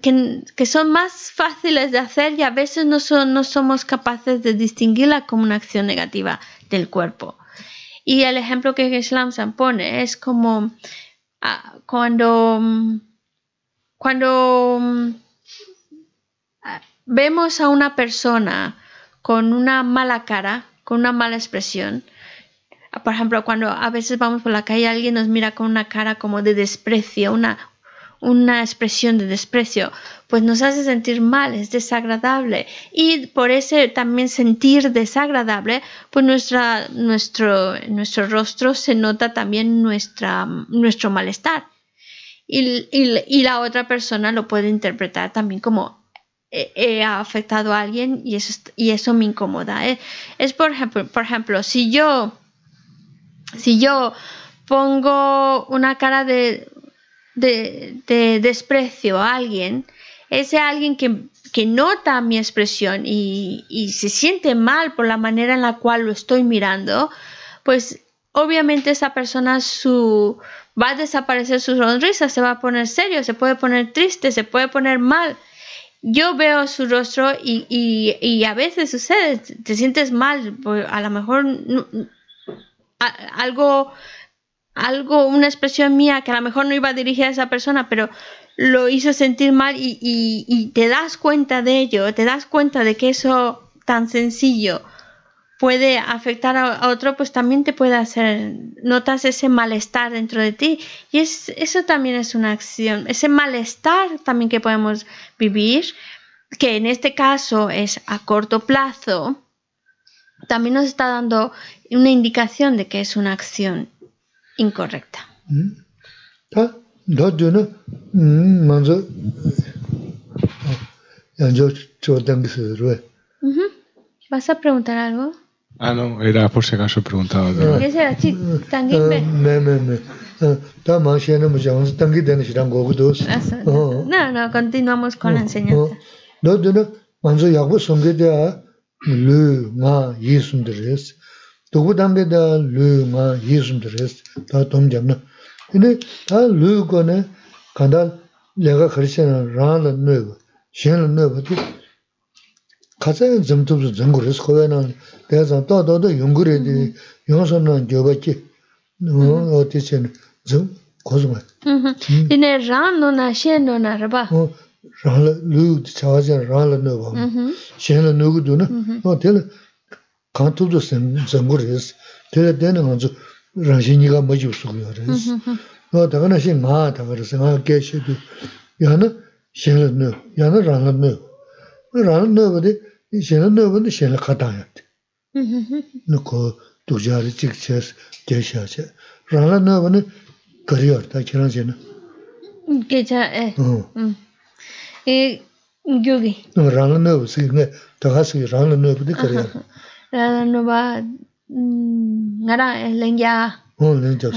que, que son más fáciles de hacer y a veces no, somos capaces de distinguirla como una acción negativa del cuerpo. Y el ejemplo que Islam se pone es como ah, cuando, cuando mm, vemos a una persona con una mala cara, con una mala expresión, por ejemplo, cuando a veces vamos por la calle y alguien nos mira con una cara como de desprecio, una, una expresión de desprecio, pues nos hace sentir mal, es desagradable. Y por ese también sentir desagradable, pues nuestra, nuestro, nuestro rostro se nota también nuestra, nuestro malestar. Y, y, la otra persona lo puede interpretar también como he, afectado a alguien y eso, y eso me incomoda. ¿eh? Es por ejemplo, por ejemplo, si yo, si yo pongo una cara de de, desprecio a alguien, ese alguien que, nota mi expresión y, se siente mal por la manera en la cual lo estoy mirando, pues obviamente esa persona su, va a desaparecer su sonrisa, se va a poner serio, se puede poner triste, se puede poner mal. Yo veo su rostro y, a veces sucede, te sientes mal, pues, a lo mejor algo algo, una expresión mía que a lo mejor no iba dirigida a esa persona, pero lo hizo sentir mal y, te das cuenta de ello, te das cuenta de que eso tan sencillo puede afectar a, otro, pues también te puede hacer, notas ese malestar dentro de ti. Y es, eso también es una acción, ese malestar también que podemos vivir, que en este caso es a corto plazo, también nos está dando una indicación de que es una acción incorrecta. ¿Vas a preguntar algo? Ah, no, era por si acaso preguntaba. ¿Qué será? No, no, continuamos con la enseñanza. dōku dāmbē dā lū ngā yīsum dā rēs, dā tōm jam nā. Yīne, dā lū kō nē, kāndā dugu dambi da lu nga yisum dhres, da tom jamna. Ini da lu go ne kanda lega kharishana raan la nueba, shen la nueba di katsayan zamtubzu zangu res kowe na daya zang da da da yungu re di yonsan na gyoba ki. O di chen zang kozuma. Mm-hmm. Hmm. Ini raan no na shen no na raba. Raan la lu di chawajan raan la nueba, mm-hmm. shen la nueba du na, mm-hmm. o kāng tūpdu sāngu rēs, tērā tēnā ngā tsū rāngshī nīgā mājib sūguyā rēs. Nō tāgā nā shī ngā tāgā rēs, ngā kē shī tū, yā na shēnā nō, yā na rāngā nō. Rāngā nō bādī, shēnā nō bādī shēnā khātā yā tī. Nō kō tūjā rī chīk chēs, tē shā chē. Rāngā nō bādī kārī yā rā, kērā chē na. Kē chā, ē. Gyōgi. Rāngā nō bādī, tāgā sī rāngā nō bādī kārī yā rā. 라노바 나랑 랭야 어 랭자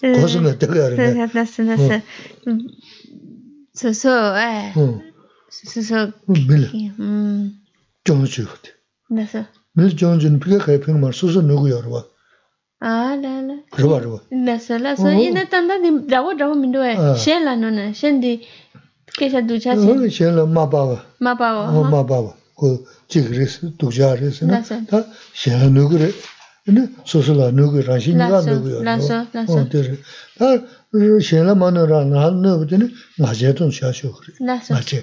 고스나 때가래 나스나스 소소 에 소소 빌 정주 나서 밀 정주는 비가 가입행 말 소소 누구여 봐 아, la, la. Rwa, rwa. La, sa, la, sa. Ina tanda di rawa rawa mindo e. Shen la nona, shen di kesha ducha shen. Shen la ma bawa. Ma bawa. Ma bawa. chik resi, dukja resi, ta shenla nugu re, susula nugu, ranshi niga nugu yo, ta shenla manu ra nga nugu tene nga je tun sha shu kore, nga je,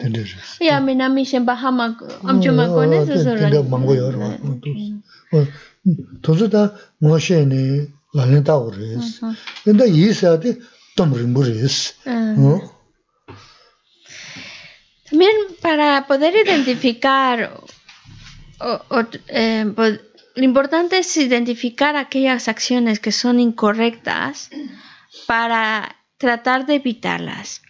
tende resi. Ya mi nami shenpa hama amchu ma kone susu ra. Tende mangu yo ra, tozu ta ngo sheni lalin tagu resi, tende yi saa di tom rimbu resi. También para poder identificar, eh, lo importante es identificar aquellas acciones que son incorrectas para tratar de evitarlas.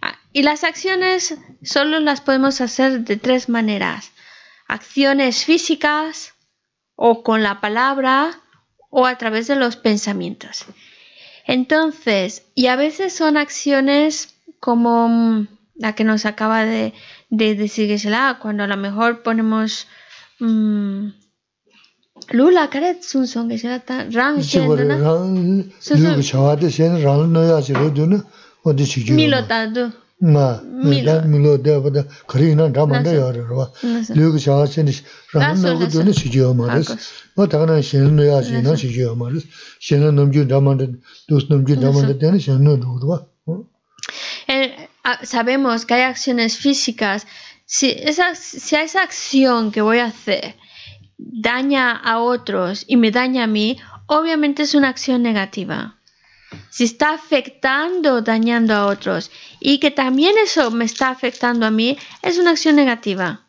Ah, y las acciones solo las podemos hacer de tres maneras. Acciones físicas o con la palabra o a través de los pensamientos. Entonces, y a veces son acciones como la que nos acaba de, de decir Geshe-la, cuando a lo mejor ponemos mmm, lula karet sun son Geshe-la ta rang shen na rang lu chawa de shen rang no ya chiro du na o de chi ju milo ma milo. milo de ro rang no gu du na chi ju ma des o ta na shen no ya na ma des shen no ju no ju shen sabemos que hay acciones físicas, si esa, si esa acción que voy a hacer daña a otros y me daña a mí, obviamente es una acción negativa. Si está afectando, dañando a otros y que también eso me está afectando a mí, es una acción negativa.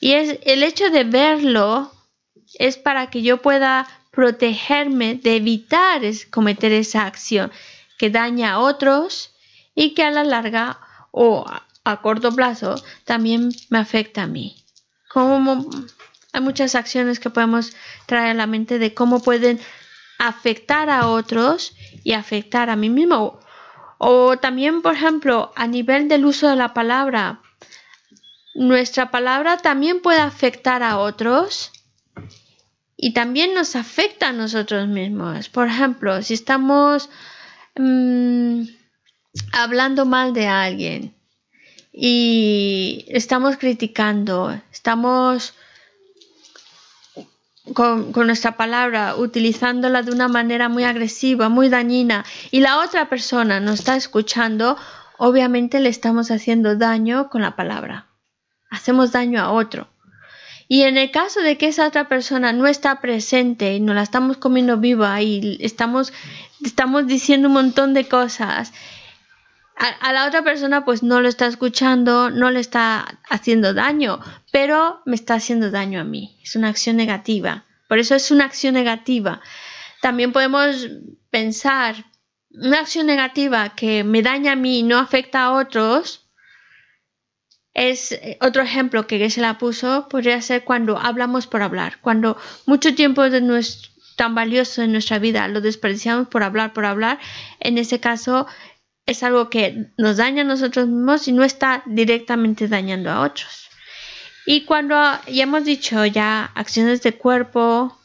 Y es el hecho de verlo es para que yo pueda protegerme de evitar cometer esa acción que daña a otros y que a la larga o a, corto plazo también me afecta a mí. Como hay muchas acciones que podemos traer a la mente de cómo pueden afectar a otros y afectar a mí mismo. O también, por ejemplo, a nivel del uso de la palabra, nuestra palabra también puede afectar a otros y también nos afecta a nosotros mismos. Por ejemplo, si estamos mm, hablando mal de alguien y estamos criticando, estamos con, nuestra palabra, utilizándola de una manera muy agresiva, muy dañina, y la otra persona nos está escuchando, obviamente le estamos haciendo daño con la palabra. Hacemos daño a otro. Y en el caso de que esa otra persona no está presente y nos la estamos comiendo viva y estamos, estamos diciendo un montón de cosas, a, la otra persona pues no lo está escuchando, no le está haciendo daño, pero me está haciendo daño a mí. Es una acción negativa. Por eso es una acción negativa. También podemos pensar, una acción negativa que me daña a mí y no afecta a otros, es eh, otro ejemplo que se la puso, podría ser cuando hablamos por hablar, cuando mucho tiempo tan valioso en nuestra vida lo desperdiciamos por hablar, por hablar, en ese caso es algo que nos daña a nosotros mismos y no está directamente dañando a otros. Y cuando ya hemos dicho ya acciones de cuerpo,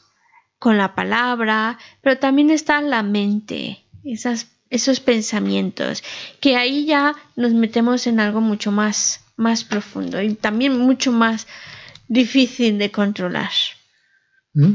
con la palabra, pero también está la mente, esas, esos pensamientos, que ahí ya nos metemos en algo mucho más, más profundo y también mucho más difícil de controlar. ¿Mm?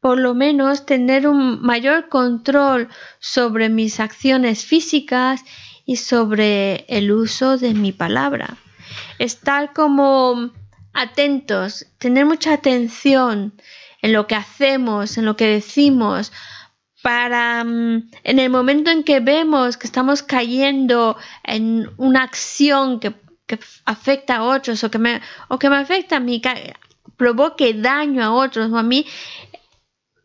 por lo menos tener un mayor control sobre mis acciones físicas y sobre el uso de mi palabra. Estar como atentos, tener mucha atención en lo que hacemos, en lo que decimos, para mm, en el momento en que vemos que estamos cayendo en una acción que, afecta a otros o que me, o que me afecta a mí, provoque daño a otros o a mí,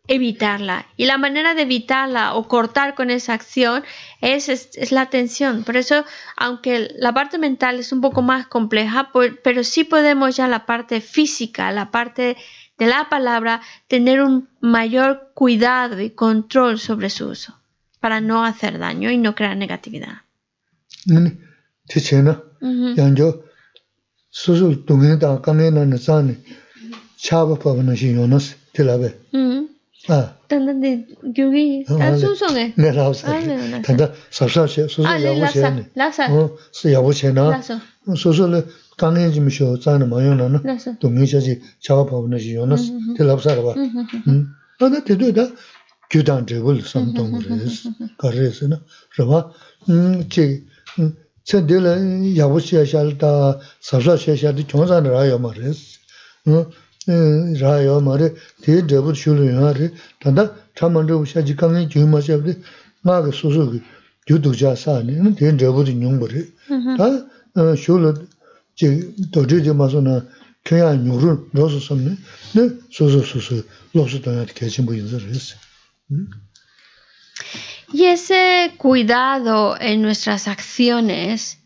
evitarla. Y la manera de evitarla o cortar con esa acción es, es, la atención. Por eso, aunque la parte mental es un poco más compleja, pero sí podemos ya la parte física, la parte de la palabra, tener un mayor cuidado y control sobre su uso para no hacer daño y no crear negatividad. 아. 단단데 교기 다 순송해. 네, 라오스. 단다 sabsache soso yabu chene. 라사. 어, 스 야부 chena. 라사. 소소를 강해 좀 쇼 자는 마요나나. 동의셔지 자와 법는 지요나. 들랍사라 봐. 음. 아나 되도다. 규단 제불 삼동으로스. 가르스나. 그러봐. 음, 제 쳔들 야부 샤샬다 sabsache 샤디 종산을 하여 말했어. 어. rāyā mārī, tē drabhūt shūlu yā rī, tāndā chāman drabhūt shācī kāngi jū mā ngā kā sūsū kī jū. Tā shūlu jī jī mā sū na sūsū sūsū tī kēchīn bū rī sī. Y ese cuidado en nuestras acciones,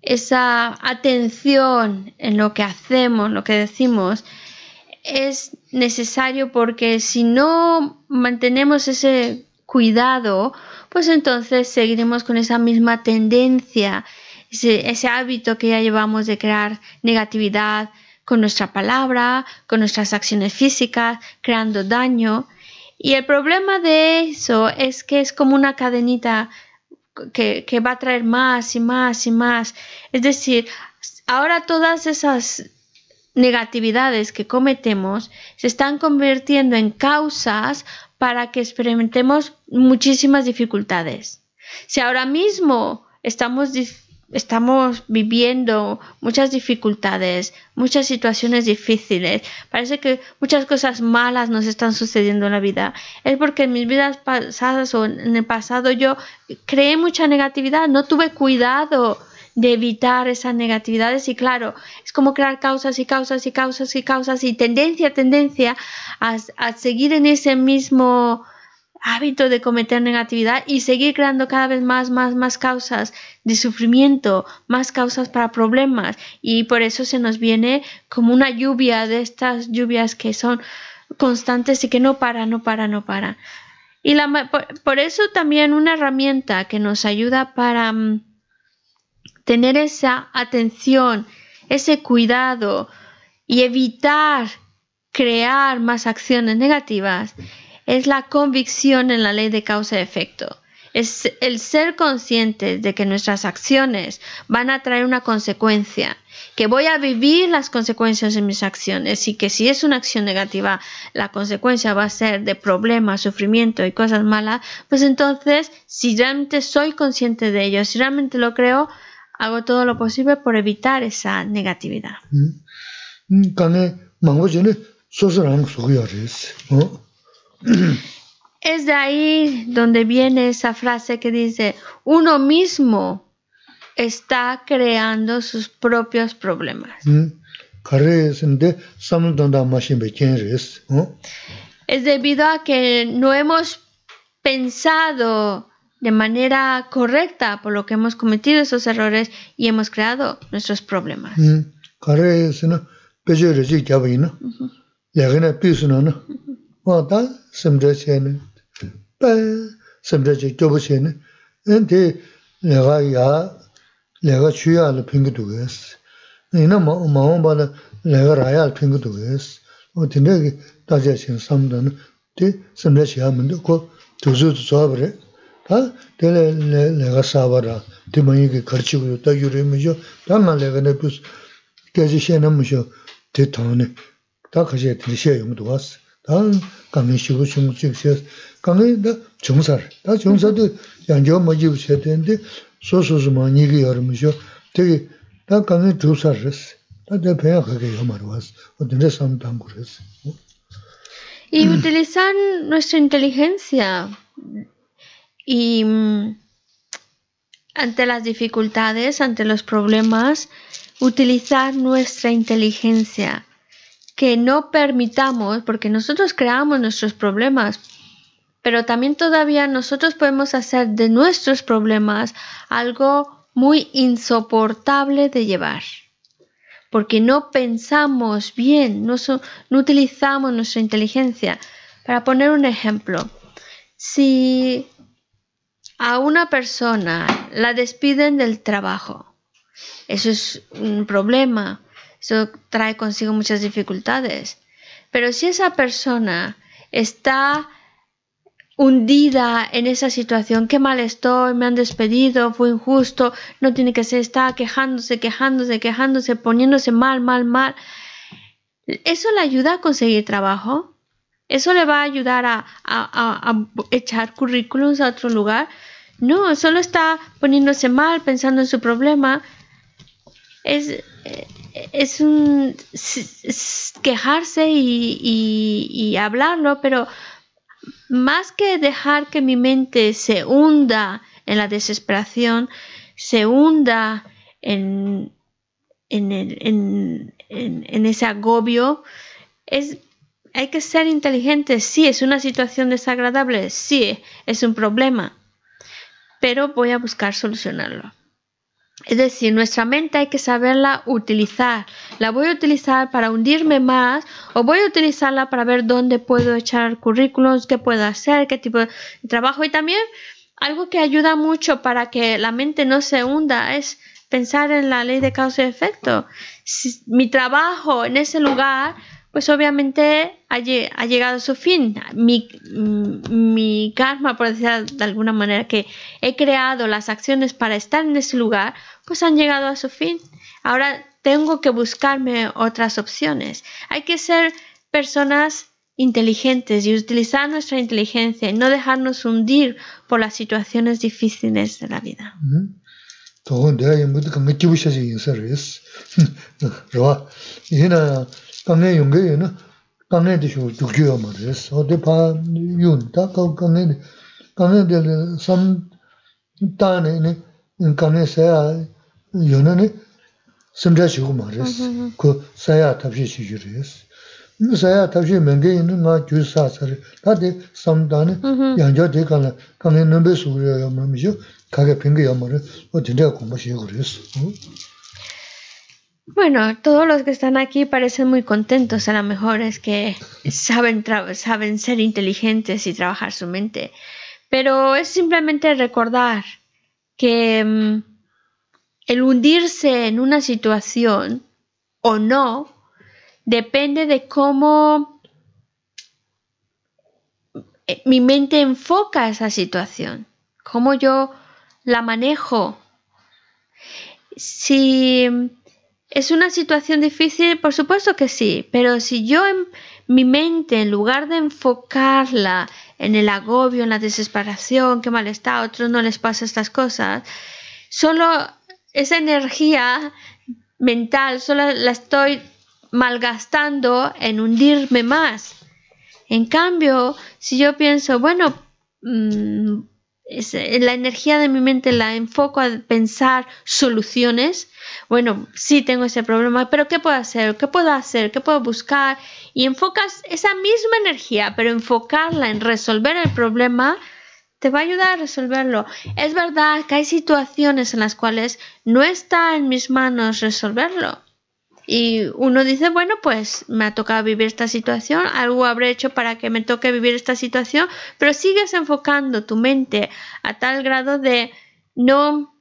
esa atención en lo que hacemos, lo que decimos, es necesario porque si no mantenemos ese cuidado, pues entonces seguiremos con esa misma tendencia, ese, hábito que ya llevamos de crear negatividad con nuestra palabra, con nuestras acciones físicas, creando daño. Y el problema de eso es que es como una cadenita que, que va a traer más y más y más. Es decir, ahora todas esas negatividades que cometemos se están convirtiendo en causas para que experimentemos muchísimas dificultades. Si ahora mismo estamos, estamos viviendo muchas dificultades, muchas situaciones difíciles, parece que muchas cosas malas nos están sucediendo en la vida, es porque en mis vidas pasadas o en el pasado yo creé mucha negatividad, no tuve cuidado de evitar esas negatividades y claro, es como crear causas y causas y causas y causas y tendencia, tendencia a, a seguir en ese mismo hábito de cometer negatividad y seguir creando cada vez más, más, más causas de sufrimiento, más causas para problemas y por eso se nos viene como una lluvia de estas lluvias que son constantes y que no para, no para, no para. Y la, por, por eso también una herramienta que nos ayuda para mm, tener esa atención, ese cuidado y evitar crear más acciones negativas es la convicción en la ley de causa y efecto. Es el ser conscientes de que nuestras acciones van a traer una consecuencia, que voy a vivir las consecuencias de mis acciones y que si es una acción negativa, la consecuencia va a ser de problemas, sufrimiento y cosas malas, pues entonces, si realmente soy consciente de ello, si realmente lo creo, hago todo lo posible por evitar esa negatividad. Es de ahí donde viene esa frase que dice, uno mismo está creando sus propios problemas. Es debido a que no hemos pensado de manera correcta por lo que hemos cometido esos errores y hemos creado nuestros problemas. tēlē lēgā sāvā rā, tē māñi kī karchī gu yu, tā yu rī mū yu, tā nā lēgā nē pūs, kēchī shē nā mū yu, tē tāng nē, tā kāchē tē shē yung duwa sī, tā kāngi shī gu shūng chī gu shē, kāngi tā chūng sā rā, tā chūng sā tē yāng jō mā jī gu shē tē nē, sō sō sō māñi kī yā rī mū yu, tē kī, tā kāngi chū sā rā sī, tā tē pēyā kā kē yā mā rā sī, o tē nē sām tāng gu rā sī. Y utilizar nuestra inteligencia Y mm, ante las dificultades, ante los problemas, utilizar nuestra inteligencia, que no permitamos, porque nosotros creamos nuestros problemas, pero también todavía nosotros podemos hacer de nuestros problemas algo muy insoportable de llevar, porque no pensamos bien, no, no utilizamos nuestra inteligencia. Para poner un ejemplo, si a una persona la despiden del trabajo. Eso es un problema, eso trae consigo muchas dificultades. Pero si esa persona está hundida en esa situación, qué mal estoy, me han despedido, fue injusto, no tiene que ser, está quejándose, quejándose, quejándose, poniéndose mal, mal, mal. ¿Eso le ayuda a conseguir trabajo? ¿Eso le va a ayudar a, echar currículums a otro lugar? No, solo está poniéndose mal, pensando en su problema. Es, es un quejarse y, hablarlo, pero más que dejar que mi mente se hunda en la desesperación, se hunda en, en, en ese agobio, es, hay que ser inteligente. Sí, es una situación desagradable, sí, es un problema, pero voy a buscar solucionarlo. Es decir, nuestra mente hay que saberla utilizar. La voy a utilizar para hundirme más o voy a utilizarla para ver dónde puedo echar currículums, qué puedo hacer, qué tipo de trabajo y también algo que ayuda mucho para que la mente no se hunda es pensar en la ley de causa y efecto. Si mi trabajo en ese lugar, pues obviamente ha, llegado a su fin. Mi, mi, karma, por decirlo de alguna manera, que he creado las acciones para estar en ese lugar, pues han llegado a su fin. Ahora tengo que buscarme otras opciones. Hay que ser personas inteligentes y utilizar nuestra inteligencia y no dejarnos hundir por las situaciones difíciles de la vida. 강에 용게는 강에 되시고 죽여요 말이에요. 어디 봐 윤, 다 강에 강에 될삼 단에네 강에 세야 요는에 심자시고 말이에요. 그 세야 답시 시주래요. 사야 답시 맹게 있는 나 주사사를 다데 삼단에 양저 대간에 강에 넘베 수려요 말이죠. 가게 빙게 요말을 어 진짜 공부 시고 그랬어. Bueno, todos los que están aquí parecen muy contentos, a lo mejor es que saben, ser inteligentes y trabajar su mente, pero es simplemente recordar que um, el hundirse en una situación o no, depende de cómo eh, mi mente enfoca esa situación, cómo yo la manejo. Si es una situación difícil, por supuesto que sí, pero si yo en mi mente, en lugar de enfocarla en el agobio, en la desesperación, qué mal está, a otros no les pasa estas cosas, solo esa energía mental, solo la estoy malgastando en hundirme más. En cambio, si yo pienso, bueno, mm, la energía de mi mente la enfoco a pensar soluciones, bueno, sí tengo ese problema, pero ¿qué puedo hacer? ¿Qué puedo hacer? ¿Qué puedo buscar? Y enfocas esa misma energía, pero enfocarla en resolver el problema, te va a ayudar a resolverlo. Es verdad que hay situaciones en las cuales no está en mis manos resolverlo y uno dice, bueno, pues me ha tocado vivir esta situación, algo habré hecho para que me toque vivir esta situación, pero sigues enfocando tu mente a tal grado de no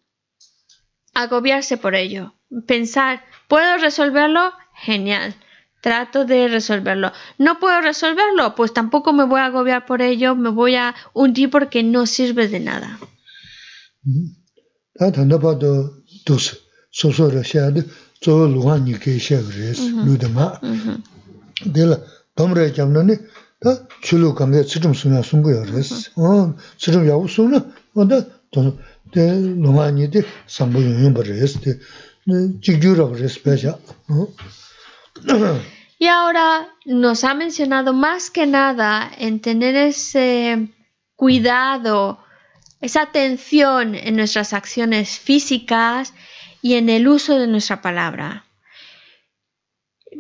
agobiarse por ello. Pensar, ¿puedo resolverlo? Genial. Trato de resolverlo. ¿No puedo resolverlo? Pues tampoco me voy a agobiar por ello, me voy a hundir porque no sirve de nada. Tso luwa nyi kei shek res, lu de ma. De la, tomre jamna ni, ta chulu kange tsitum sunya sungu ya res. Tsitum yawu suna, wanda de luwa nyi de sambu yung yung res, de jikyu rab res pecha. Y ahora nos ha mencionado más que nada en tener ese cuidado, esa atención en nuestras acciones físicas, y en el uso de nuestra palabra.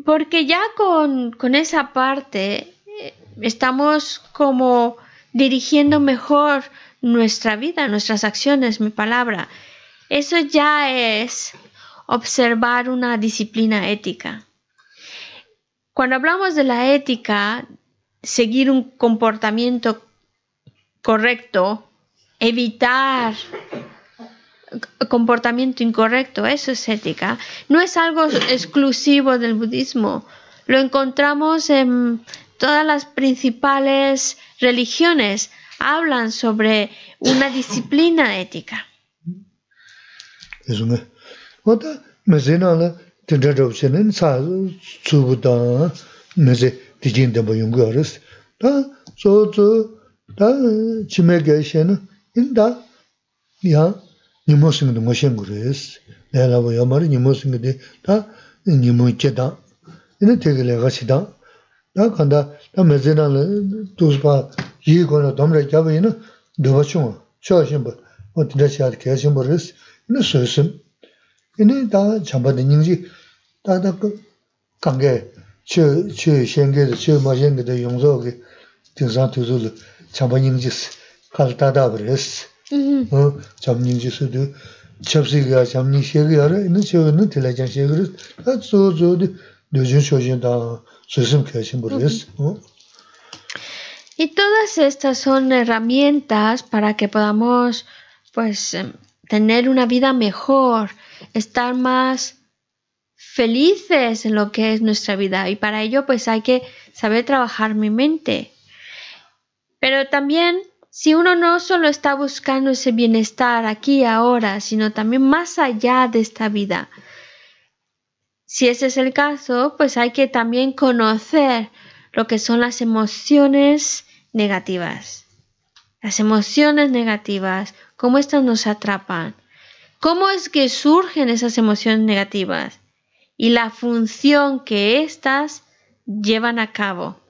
Porque ya con, esa parte eh, estamos como dirigiendo mejor nuestra vida, nuestras acciones, mi palabra. Eso ya es observar una disciplina ética. Cuando hablamos de la ética, seguir un comportamiento correcto, evitar comportamiento incorrecto, eso es ética. No es algo exclusivo del budismo. Lo encontramos en todas las principales religiones. Hablan sobre una disciplina ética. nimo singdo ngo shen gures 내가 뭐 말이 니모 생기데 다 니모 있게다. 이네 되게 가시다. 나 간다. 나 메제나는 두스바 이거나 덤래 잡이는 더버충 저신 뭐 어디다 시작 계신 버스 이네 소심 이네 다 잠바된 인지. 다다 그 관계 저저 생계도 저 마생계도 용서하게 등산 두줄 잠바 인지스 갈다다 그랬어. Y todas estas son herramientas para que podamos, pues, em, tener una vida mejor, estar más felices en lo que es nuestra vida. Y para ello, pues, hay que saber trabajar mi mente. Pero también, si uno no solo está buscando ese bienestar aquí y ahora, sino también más allá de esta vida, si ese es el caso, pues hay que también conocer lo que son las emociones negativas. Las emociones negativas, cómo estas nos atrapan, cómo es que surgen esas emociones negativas y la función que éstas llevan a cabo.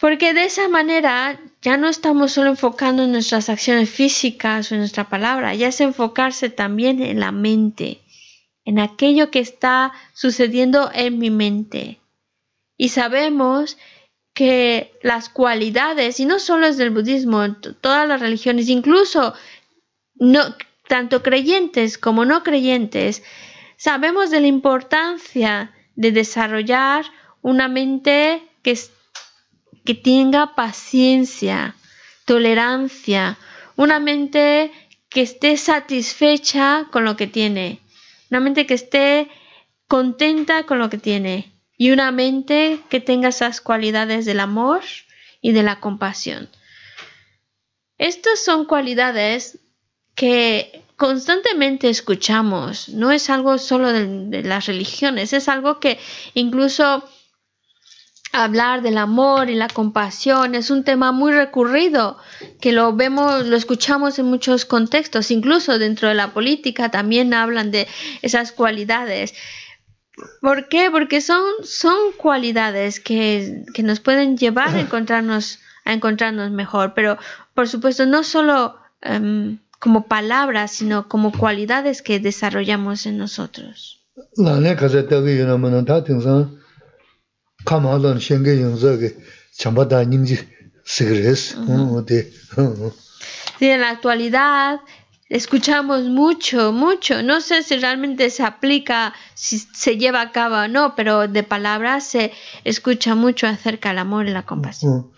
Porque de esa manera ya no estamos solo enfocando en nuestras acciones físicas o en nuestra palabra, ya es enfocarse también en la mente, en aquello que está sucediendo en mi mente. Y sabemos que las cualidades, y no solo es del budismo, todas las religiones, incluso no, tanto creyentes como no creyentes, sabemos de la importancia de desarrollar una mente que, que tenga paciencia, tolerancia, una mente que esté satisfecha con lo que tiene, una mente que esté contenta con lo que tiene y una mente que tenga esas cualidades del amor y de la compasión. Estas son cualidades que constantemente escuchamos, no es algo solo de, las religiones, es algo que incluso hablar del amor y la compasión es un tema muy recurrido, que lo vemos, lo escuchamos en muchos contextos, incluso dentro de la política también hablan de esas cualidades. ¿Por qué? Porque son, son cualidades que, nos pueden llevar a encontrarnos, a encontrarnos mejor, pero por supuesto no solo em, como palabras, sino como cualidades que desarrollamos en nosotros. Sí, en la actualidad escuchamos mucho, mucho. No sé si realmente se aplica, si se lleva a cabo o no, pero de palabras se escucha mucho acerca del amor y la compasión.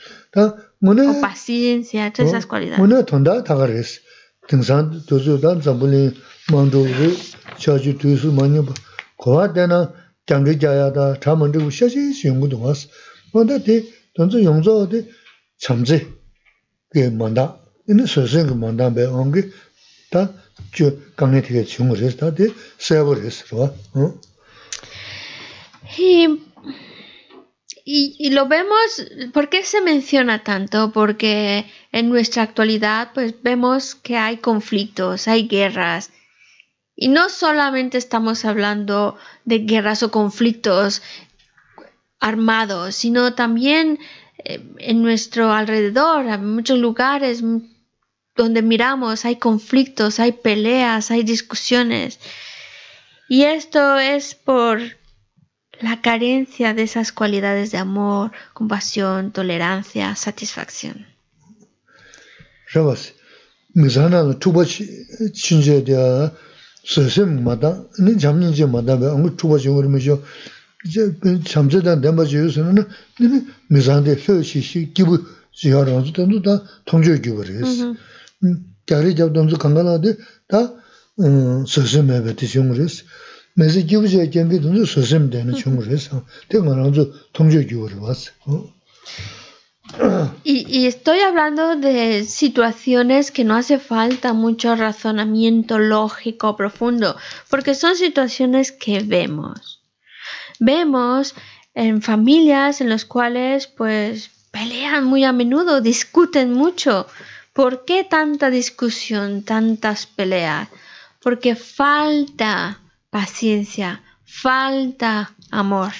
O paciencia, todas esas cualidades. Y, lo vemos, ¿por qué se menciona tanto? Porque en nuestra actualidad pues vemos que hay conflictos, hay guerras. Y no solamente estamos hablando de guerras o conflictos armados, sino también eh, en nuestro alrededor, en muchos lugares, donde miramos hay conflictos, hay peleas, hay discusiones. Y esto es por la carencia de esas cualidades de amor, compasión, tolerancia, satisfacción. sōsēm mātā, nī chāmnyā chī mātā bē, āngu chūpa chī wari mē chō, chāmchā tā dēmbā chī yu sō na, nī mī sāndē hē shī shī kīpū chī yā rāng sō, tā nū tā tōngchō kīpū rē sī. Gyā rī chāp tōm sō kāngā nā dē, tā sōsēm mē bē tī chōng rē sī. Mē sī kīpū chī yā kiāng kī tōm sō sōsēm dē nā chōng rē sī, tē ngā rāng sō tōngchō kīpū rē wā sī. Y, estoy hablando de situaciones que no hace falta mucho razonamiento lógico profundo, porque son situaciones que vemos. Vemos en familias en las cuales pues pelean muy a menudo, discuten mucho, ¿Por qué tanta discusión, tantas peleas? Porque falta paciencia, falta amor.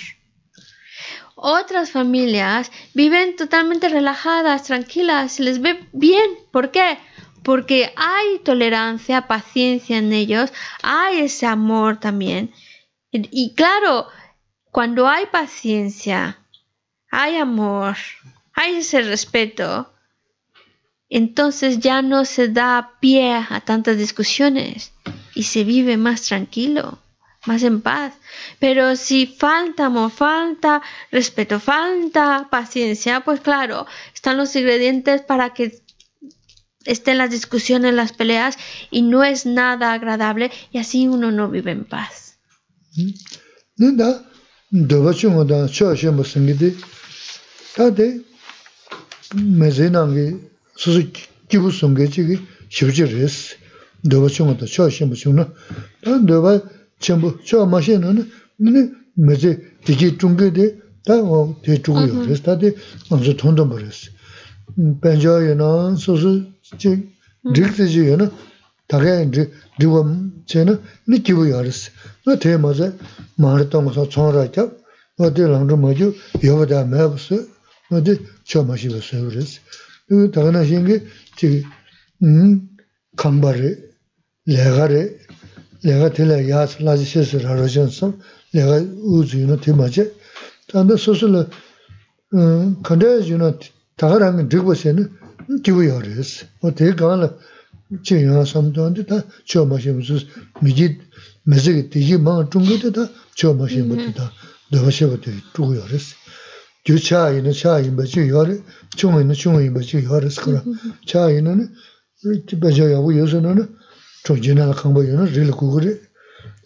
Otras familias viven totalmente relajadas, tranquilas, se les ve bien. ¿Por qué? Porque hay tolerancia, paciencia en ellos, hay ese amor también. Y, y claro, cuando hay paciencia, hay amor, hay ese respeto, entonces ya no se da pie a tantas discusiones y se vive más tranquilo. Más en paz. Pero si falta amor, falta respeto, falta paciencia, pues claro, están los ingredientes para que estén las discusiones, las peleas y no es nada agradable y así uno no vive en paz. chenpo, chewa ma she no ne, mene meze digi chungi de, ta o te chugu yo res, ta de anzu tondambo res. Penja yo na, so so, che, rik se je yo na, taga riwa che na, ni kibu yo res. Na te ma ze, ma ra tongo sa chon ra kya, na de langzhu ma jo, yo wada me bu se, na de chewa ma she bu se yo res. Taga na shingi, che, kamba re, lega re, 내가 들려 야스 라지시스 하러전서 내가 우주는 팀아지 단데 소설 음 근데 주는 다가랑 드고세는 기우여레스 뭐 대가는 제가 삼도한테 다 처마시면서 미지 매직이 되게 막 중국도 다 처마시면서 다 너버셔도 두고여레스 주차이는 차이는 뭐지 여레 중은 중은 뭐지 여레스 그러 차이는 이렇게 배워야 요새는 chok jina la kangpa yu rila kukuri,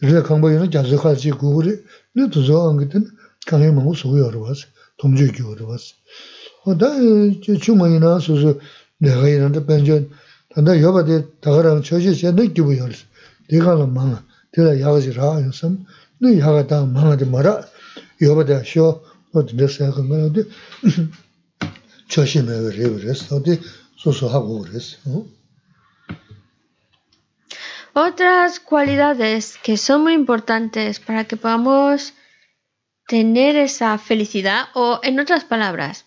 rila kangpa yu jazi khachi kukuri, ni tuzo angi tin kange mungu sugu yoru wasi, tomjo ki yoru. Da chungma yina na suzu dhaga yu da penjo, tanda yoba de dhaga rang choshi che na kibu yoru si, diga la manga, dila yaga zi raa yusam, ni yaga da manga di mara, yoba de shio, o dinda saya kanga yu di, choshi mewa rewa resi, o di susu hagu resi. Otras cualidades que son muy importantes para que podamos tener esa felicidad o en otras palabras,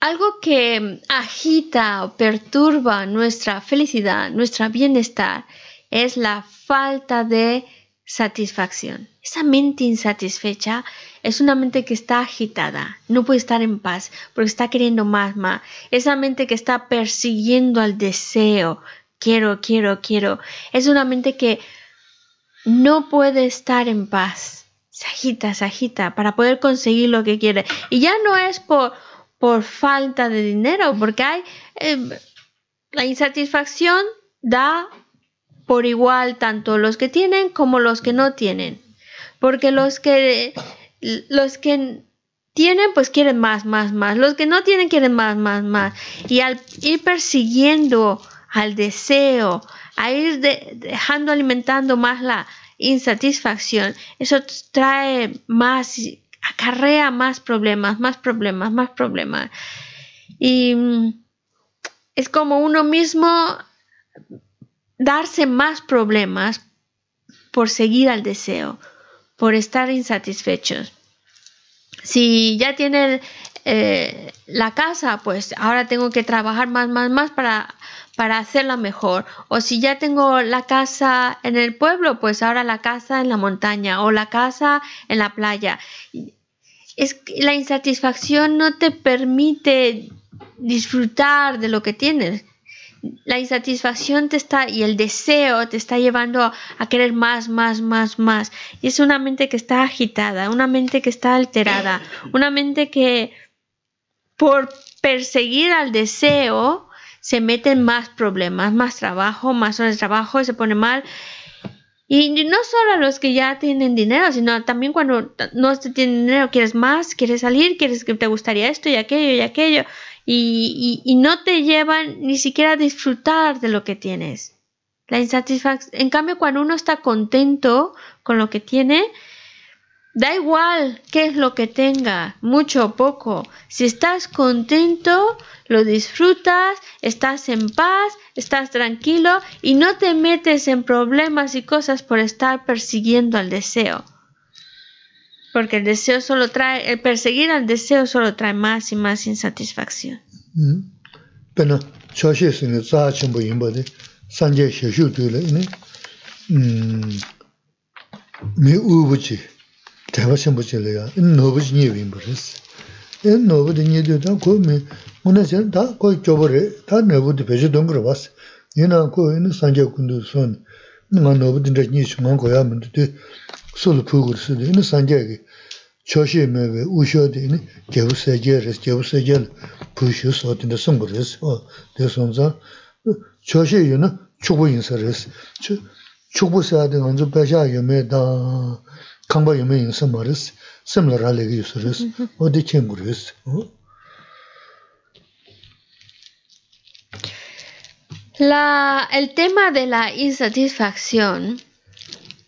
algo que agita o perturba nuestra felicidad, nuestro bienestar, es la falta de satisfacción. Esa mente insatisfecha es una mente que está agitada, no puede estar en paz porque está queriendo más, más. Esa mente que está persiguiendo al deseo, quiero, quiero, quiero. Es una mente que no puede estar en paz. Se agita, se agita para poder conseguir lo que quiere. Y ya no es por, por falta de dinero, porque hay em, la insatisfacción da por igual tanto los que tienen como los que no tienen. Porque los que los que tienen pues quieren más, más, más. Los que no tienen quieren más, más, más. Y al ir persiguiendo al deseo, a ir dejando alimentando más la insatisfacción, eso trae más, acarrea más problemas, más problemas, más problemas. Y mm, es como uno mismo darse más problemas por seguir al deseo, por estar insatisfechos. Si ya tiene eh, la casa, pues ahora tengo que trabajar más, más, más para para hacerla mejor. O si ya tengo la casa en el pueblo, pues ahora la casa en la montaña o la casa en la playa. Es la insatisfacción no te permite disfrutar de lo que tienes. La insatisfacción te está y el deseo te está llevando a querer más, más, más, más. Y es una mente que está agitada, una mente que está alterada, una mente que por perseguir al deseo se meten más problemas, más trabajo, más horas de trabajo, se pone mal. Y no solo a los que ya tienen dinero, sino también cuando no se tiene dinero, quieres más, quieres salir, quieres que te gustaría esto y aquello y aquello. Y, y, no te llevan ni siquiera a disfrutar de lo que tienes. La insatisfacción. En cambio, cuando uno está contento con lo que tiene, Da igual qué es lo que tenga, mucho o poco. Si estás contento, lo disfrutas, estás en paz, estás tranquilo y no te metes en problemas y cosas por estar persiguiendo al deseo. Porque el deseo solo trae, el perseguir al deseo solo trae más y más insatisfacción. Pero, 대바 신부실이야. 인 노부지 니 윈버스. 인 노부지 니도다 고미 문에서 다 거의 줘버려. 다 내부도 배주 동그러 봤어. 얘나 그 있는 산재 군도 손. 내가 노부지 니 중앙 거야 문데 솔 그거스 되는 산재기. 초시 매베 우셔디니 개부세제레스 개부세제 부슈스 어딘데 송그레스 어 대선자 초시유는 축부 인사레스 축부 사야된 언제 배샤 유매다 o. La, el tema de la insatisfacción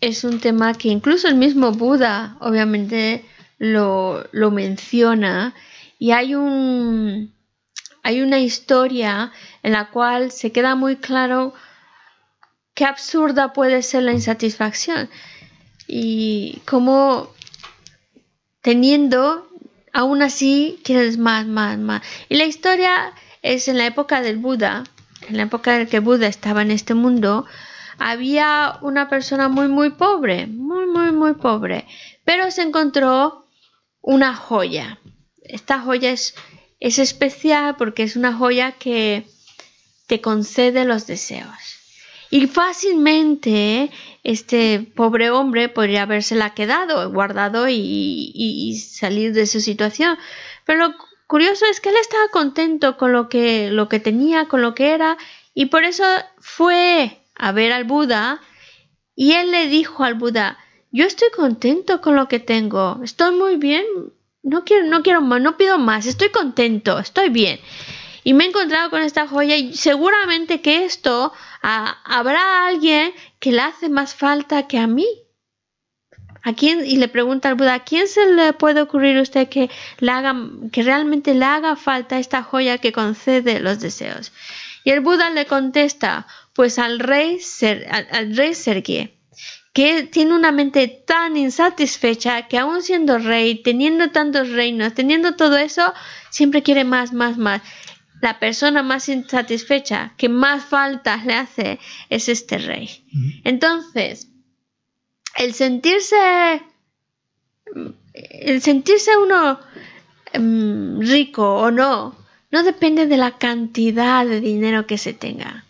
es un tema que incluso el mismo Buda obviamente lo, lo menciona y hay un hay una historia en la cual se queda muy claro qué absurda puede ser la insatisfacción y cómo teniendo aún así quieres más, más, más. Y la historia es en la época del Buda, en la época en que Buda estaba en este mundo, había una persona muy, muy pobre, muy, muy, muy pobre, pero se encontró una joya. Esta joya es, es especial porque es una joya que te concede los deseos. Y fácilmente este pobre hombre podría habérsela quedado, guardado y, salir de su situación. Pero curioso es que él estaba contento con lo que, lo que tenía, con lo que era, y por eso fue a ver al Buda y él le dijo al Buda, yo estoy contento con lo que tengo, estoy muy bien, no quiero, no quiero más, no pido más, estoy contento, estoy bien. Y me he encontrado con esta joya y seguramente que esto habrá alguien que le hace más falta que a mí. ¿A quién? Y le pregunta al Buda, ¿a quién se le puede ocurrir a usted que, le haga, que realmente le haga falta esta joya que concede los deseos? Y el Buda le contesta, pues al rey, Ser, al, al rey Sergie, que tiene una mente tan insatisfecha que aún siendo rey, teniendo tantos reinos, teniendo todo eso, siempre quiere más, más, más. La persona más insatisfecha, que más faltas le hace, es este rey. Entonces, el sentirse, el sentirse uno um, rico o no, no depende de la cantidad de dinero que se tenga,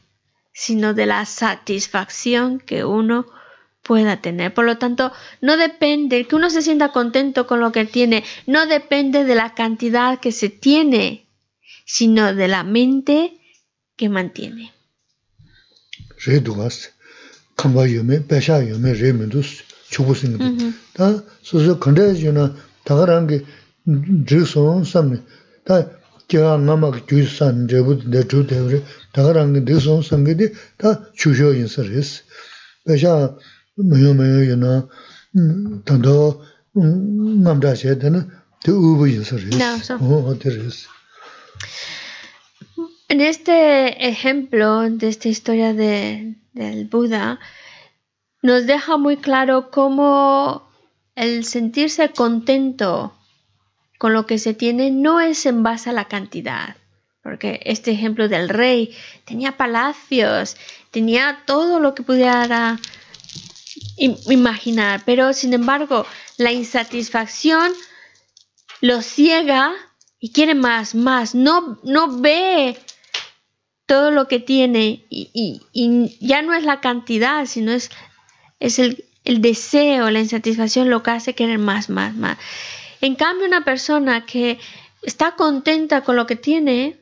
sino de la satisfacción que uno pueda tener. Por lo tanto, no depende, que uno se sienta contento con lo que tiene, no depende de la cantidad que se tiene, sino de la mente que mantiene. kamba yume, pesha yume, re mendus, chubu singi. Ta susu kanda yuna, taga rangi dhri son samni, ta kia ngama ki gyu san, rebu de dhru devre, taga rangi dhri son samgi di, ta chusho yinsa res. Pesha mayo mayo yuna, tando ngamda she dana, te ubu yinsa res. En este ejemplo de esta historia de, del Buda, nos deja muy claro cómo el sentirse contento con lo que se tiene no es en base a la cantidad. Porque este ejemplo del rey tenía palacios, tenía todo lo que pudiera imaginar, pero sin embargo la insatisfacción lo ciega y quiere más, más, no, no ve todo lo que tiene y, y, ya no es la cantidad, sino es, es el, el, deseo, la insatisfacción lo que hace querer más, más, más. En cambio, una persona que está contenta con lo que tiene,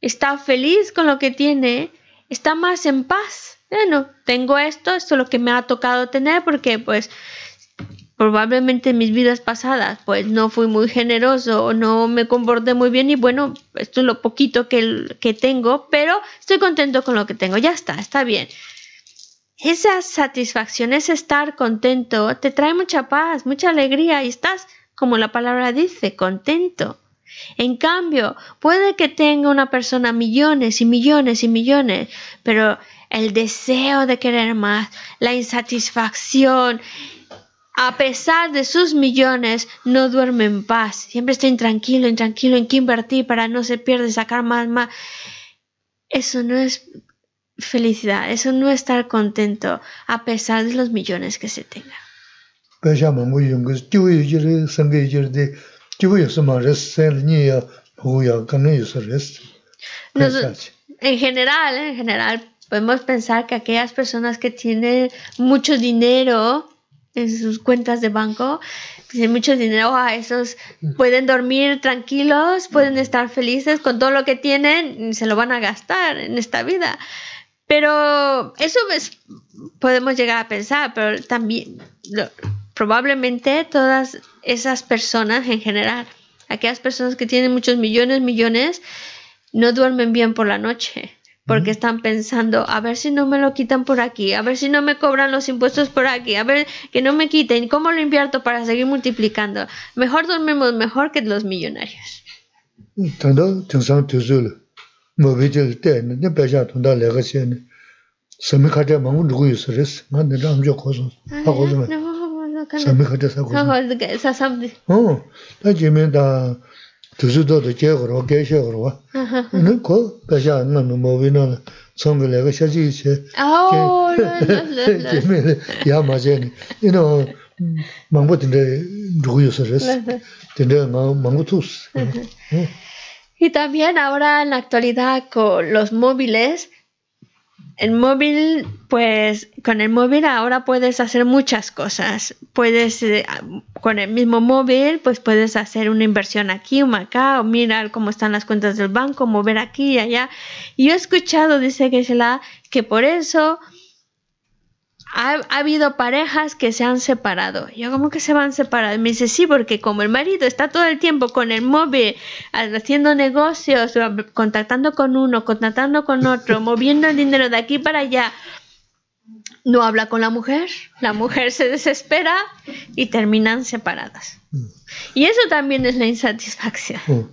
está feliz con lo que tiene, está más en paz. Bueno, tengo esto, esto es lo que me ha tocado tener porque pues probablemente en mis vidas pasadas pues no fui muy generoso no me comporté muy bien y bueno, esto es lo poquito que, que tengo, pero estoy contento con lo que tengo, ya está, está bien. Esa satisfacción, ese estar contento, te trae mucha paz, mucha alegría y estás, como la palabra dice, contento. En cambio, puede que tenga una persona millones y millones y millones, pero el deseo de querer más, la insatisfacción, a pesar de sus millones, no duerme en paz. Siempre está intranquilo, intranquilo en qué invertir para no se pierde, sacar más, más. Eso no es felicidad, eso no es estar contento a pesar de los millones que se tenga. Nos, en general, en general, podemos pensar que aquellas personas que tienen mucho dinero en sus cuentas de banco, tienen mucho dinero, a esos pueden dormir tranquilos, pueden estar felices con todo lo que tienen, y se lo van a gastar en esta vida. Pero eso es- podemos llegar a pensar, pero también lo- probablemente todas esas personas en general, aquellas personas que tienen muchos millones, millones, no duermen bien por la noche. Porque están pensando, a ver si no me lo quitan por aquí, a ver si no me cobran los impuestos por aquí, a ver que no me quiten, ¿cómo lo invierto para seguir multiplicando? Mejor dormimos mejor que los millonarios. No, no. Y también ahora en la actualidad con los móviles, el móvil, pues con el móvil ahora puedes hacer muchas cosas. Puedes, eh, con el mismo móvil, pues puedes hacer una inversión aquí, una acá, o mirar cómo están las cuentas del banco, mover aquí y allá. Y yo he escuchado, dice que que por eso ha, ha habido parejas que se han separado. Yo, ¿cómo que se van separados? Me dice, sí, porque como el marido está todo el tiempo con el móvil, haciendo negocios, contactando con uno, contactando con otro, moviendo el dinero de aquí para allá, no habla con la mujer, la mujer se desespera y terminan separadas. Y eso también es la insatisfacción. 어,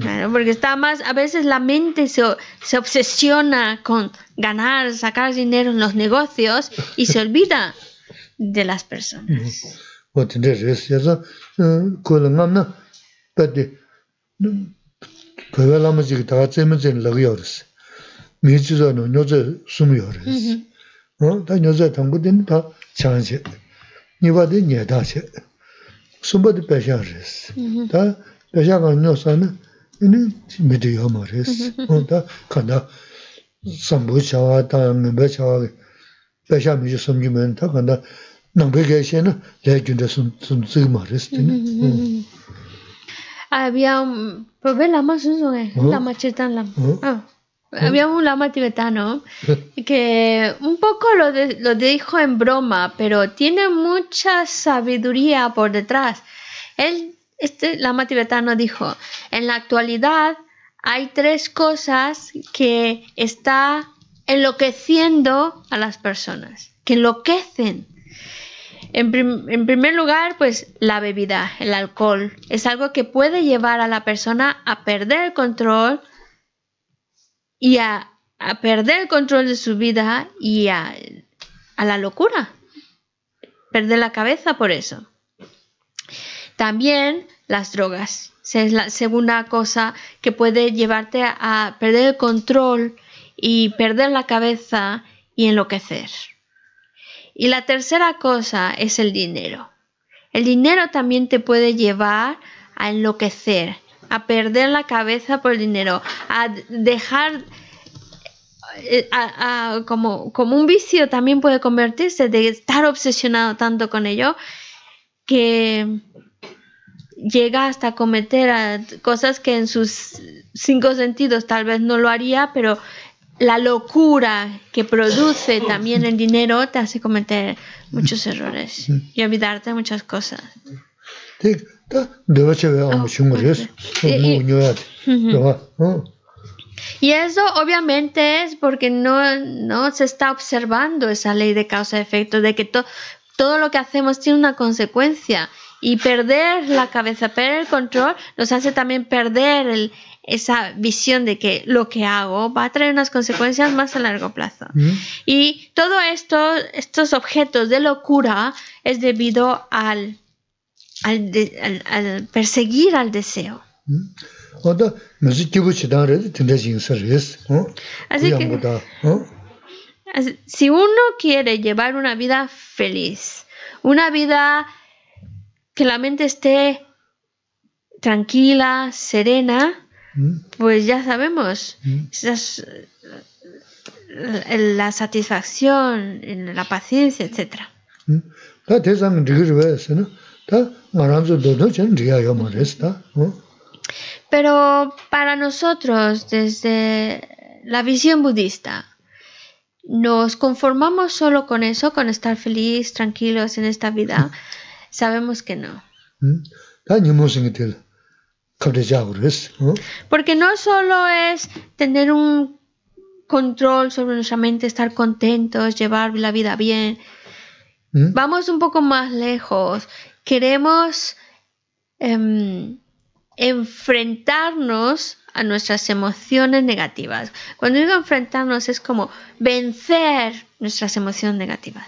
Claro, porque está más, a veces la mente se, se, obsesiona con ganar, sacar dinero en los negocios y se olvida de las personas. Uh -huh. sūmbadi pēshā rēs. Tā pēshā kā nō sā na, nī mīdī yō mā rēs. Tā kāndā sāmbū chāwā, tā ngāmbā chāwā, pēshā mīchī sōmjī mēn, tā kāndā nāmbā kēshē na, lē gyundā sōm tsīg mā rēs. Había un... Pues ve la más un son, la más chetan la... Había un lama tibetano que un poco lo, de- lo dijo en broma, pero tiene mucha sabiduría por detrás. Él, este lama tibetano dijo, en la actualidad hay tres cosas que está enloqueciendo a las personas, que enloquecen. En, prim- en primer lugar, pues la bebida, el alcohol, es algo que puede llevar a la persona a perder el control y a, a perder el control de su vida y a, a la locura. Perder la cabeza por eso. También las drogas. Es la segunda cosa que puede llevarte a perder el control y perder la cabeza y enloquecer. Y la tercera cosa es el dinero. El dinero también te puede llevar a enloquecer, a perder la cabeza por el dinero, a dejar eh, como, como un vicio también puede convertirse de estar obsesionado tanto con ello que llega hasta cometer cosas que en sus cinco sentidos tal vez no lo haría, pero la locura que produce también el dinero te hace cometer muchos errores y olvidarte muchas cosas. 다 내가 제가 아무 중국에서 이- 이- 뭐 녀야 돼. 내가 어. Y eso obviamente es porque no, no se está observando esa ley de causa-efecto, de que to- todo lo que hacemos tiene una consecuencia. Y perder la cabeza, perder el control, nos hace también perder el- esa visión de que lo que hago va a traer unas consecuencias más a largo plazo. 응? Y todo esto, estos objetos de locura, es debido al, al, de, al, al perseguir al deseo. Así que, así, si uno quiere llevar una vida feliz, una vida que la mente esté tranquila, serena, pues ya sabemos, esas, eh, la satisfacción, la paciencia, etc. Pero para nosotros, desde la visión budista, ¿nos conformamos solo con eso, con estar feliz, tranquilos en esta vida? Sabemos que no. Porque no solo es tener un control sobre nuestra mente, estar contentos, llevar la vida bien. Vamos un poco más lejos. Queremos em, enfrentarnos a nuestras emociones negativas. Cuando digo enfrentarnos es como vencer nuestras emociones negativas.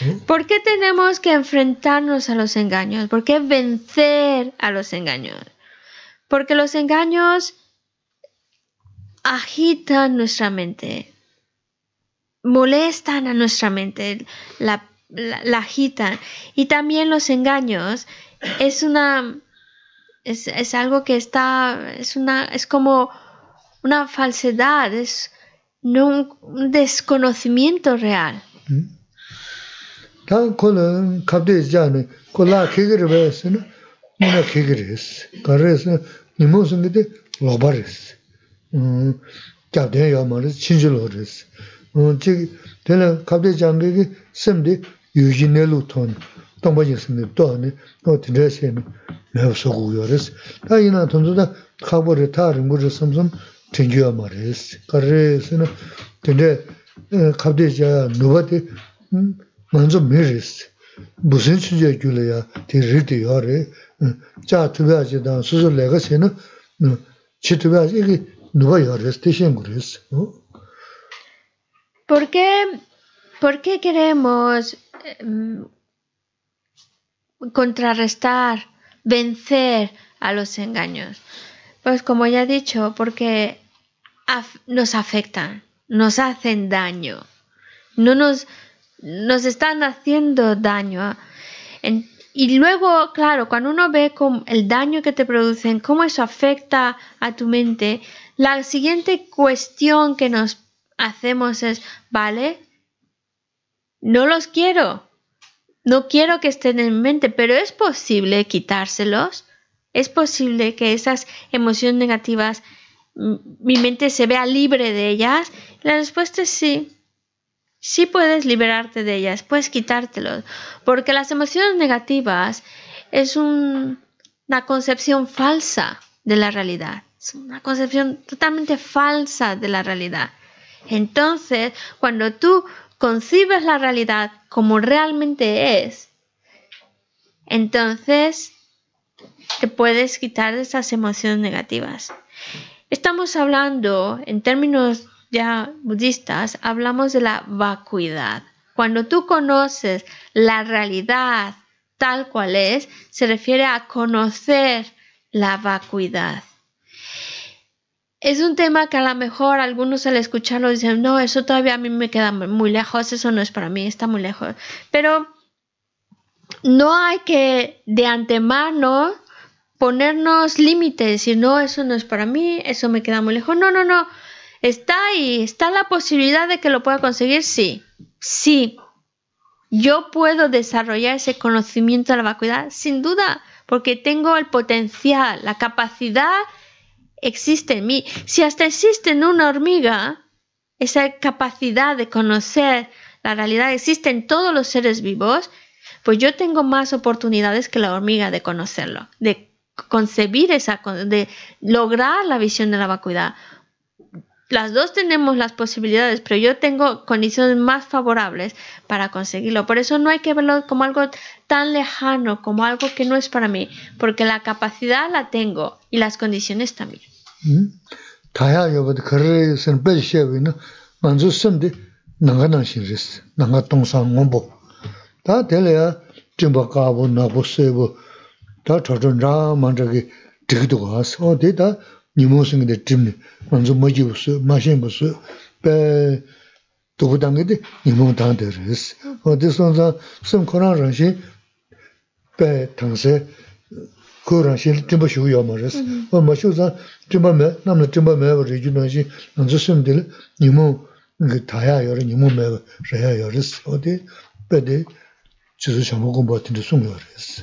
¿Mm? ¿Por qué tenemos que enfrentarnos a los engaños? ¿Por qué vencer a los engaños? Porque los engaños agitan nuestra mente, molestan a nuestra mente, la, la, agitan. Y también los engaños es una... Es, es, algo que está... Es, una, es como una falsedad, es no, un desconocimiento real. ¿Mm? Tā kōla kāpdēs jāne, kōlā kēgirī bāyās nā, nā kēgirī ās, kārī ās nā, nīmō sāngi dē lōba rīs, kāpdēn yā mā rīs, chīnchī lō rīs. Chī tēnā kāpdēs jāngi kī sēm dē yūjī nē lū tōni, tōngba jī sāngi tō nē, nō tēnā sē nā, mēw sōgu yō rīs. Tā yī nā tōnzu dā kāpō rī tā rī mū rī sāṃ sāṃ tēngyū yā mā rīs, kārī ās nā, tēnā kāpdēs jā nūba dē, 먼저 미리스 무슨 주제 줄이야 디리디 요래 자 투바 manzo me. Busen ya, riti re. Cha tibia dan lega se na, chi tibia ¿Por qué, ¿Por qué queremos em, contrarrestar, vencer a los engaños? Pues como ya he dicho, porque nos afectan, nos hacen daño. No nos, nos están haciendo daño. y luego, claro, cuando uno ve el daño que te producen, cómo eso afecta a tu mente, la siguiente cuestión que nos hacemos es, vale, no los quiero, no quiero que estén en mente, pero es posible quitárselos, es posible que esas emociones negativas, mi mente se vea libre de ellas. La respuesta es sí. Sí puedes liberarte de ellas, puedes quitártelos, porque las emociones negativas es un, una concepción falsa de la realidad, es una concepción totalmente falsa de la realidad. Entonces, cuando tú concibes la realidad como realmente es, entonces te puedes quitar de esas emociones negativas. Estamos hablando en términos ya budistas hablamos de la vacuidad. Cuando tú conoces la realidad tal cual es, se refiere a conocer la vacuidad. Es un tema que a lo mejor algunos al escucharlo dicen, no, eso todavía a mí me queda muy lejos, eso no es para mí, está muy lejos. Pero no hay que de antemano ponernos límites, y no, eso no es para mí, eso me queda muy lejos. No, no, no. ¿Está ahí? ¿Está la posibilidad de que lo pueda conseguir? Sí. Sí. ¿Yo puedo desarrollar ese conocimiento de la vacuidad? Sin duda, porque tengo el potencial, la capacidad existe en mí. Si hasta existe en una hormiga, esa capacidad de conocer la realidad existe en todos los seres vivos, pues yo tengo más oportunidades que la hormiga de conocerlo, de concebir esa, de lograr la visión de la vacuidad las dos tenemos las posibilidades, pero yo tengo condiciones más favorables para conseguirlo. Por eso no hay que verlo como algo tan lejano, como algo que no es para mí, porque la capacidad la tengo y las condiciones también. tīkidu nimo singa de chimni, wanzu maji busu, mashin busu, pe dhubu dangi de nimo tangde res. O de sonza sim koran rangshi, pe tangse, ko rangshi chimba shivu yama res. O ma shivu zang chimba me, namla chimba me wa riju rangshi, wanzu sim dili nimo taya yore, nimo me wa raya yore res. O de, pe de, chizu shamu kumbwa tindu sung yore res.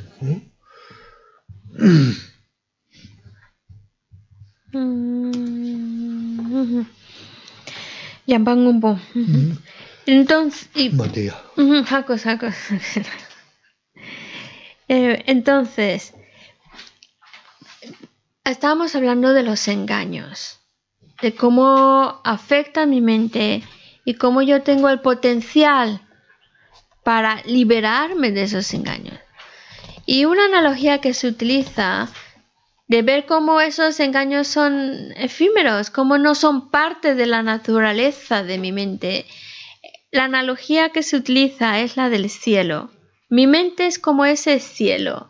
Mm. Yambang un po. Entonces, y, Matías. Ujú, Jaco, jaco. Eh, Entonces, estábamos hablando de los engaños, de cómo afecta mi mente y cómo yo tengo el potencial para liberarme de esos engaños. Y una analogía que se utiliza de ver cómo esos engaños son efímeros, cómo no son parte de la naturaleza de mi mente. La analogía que se utiliza es la del cielo. Mi mente es como ese cielo,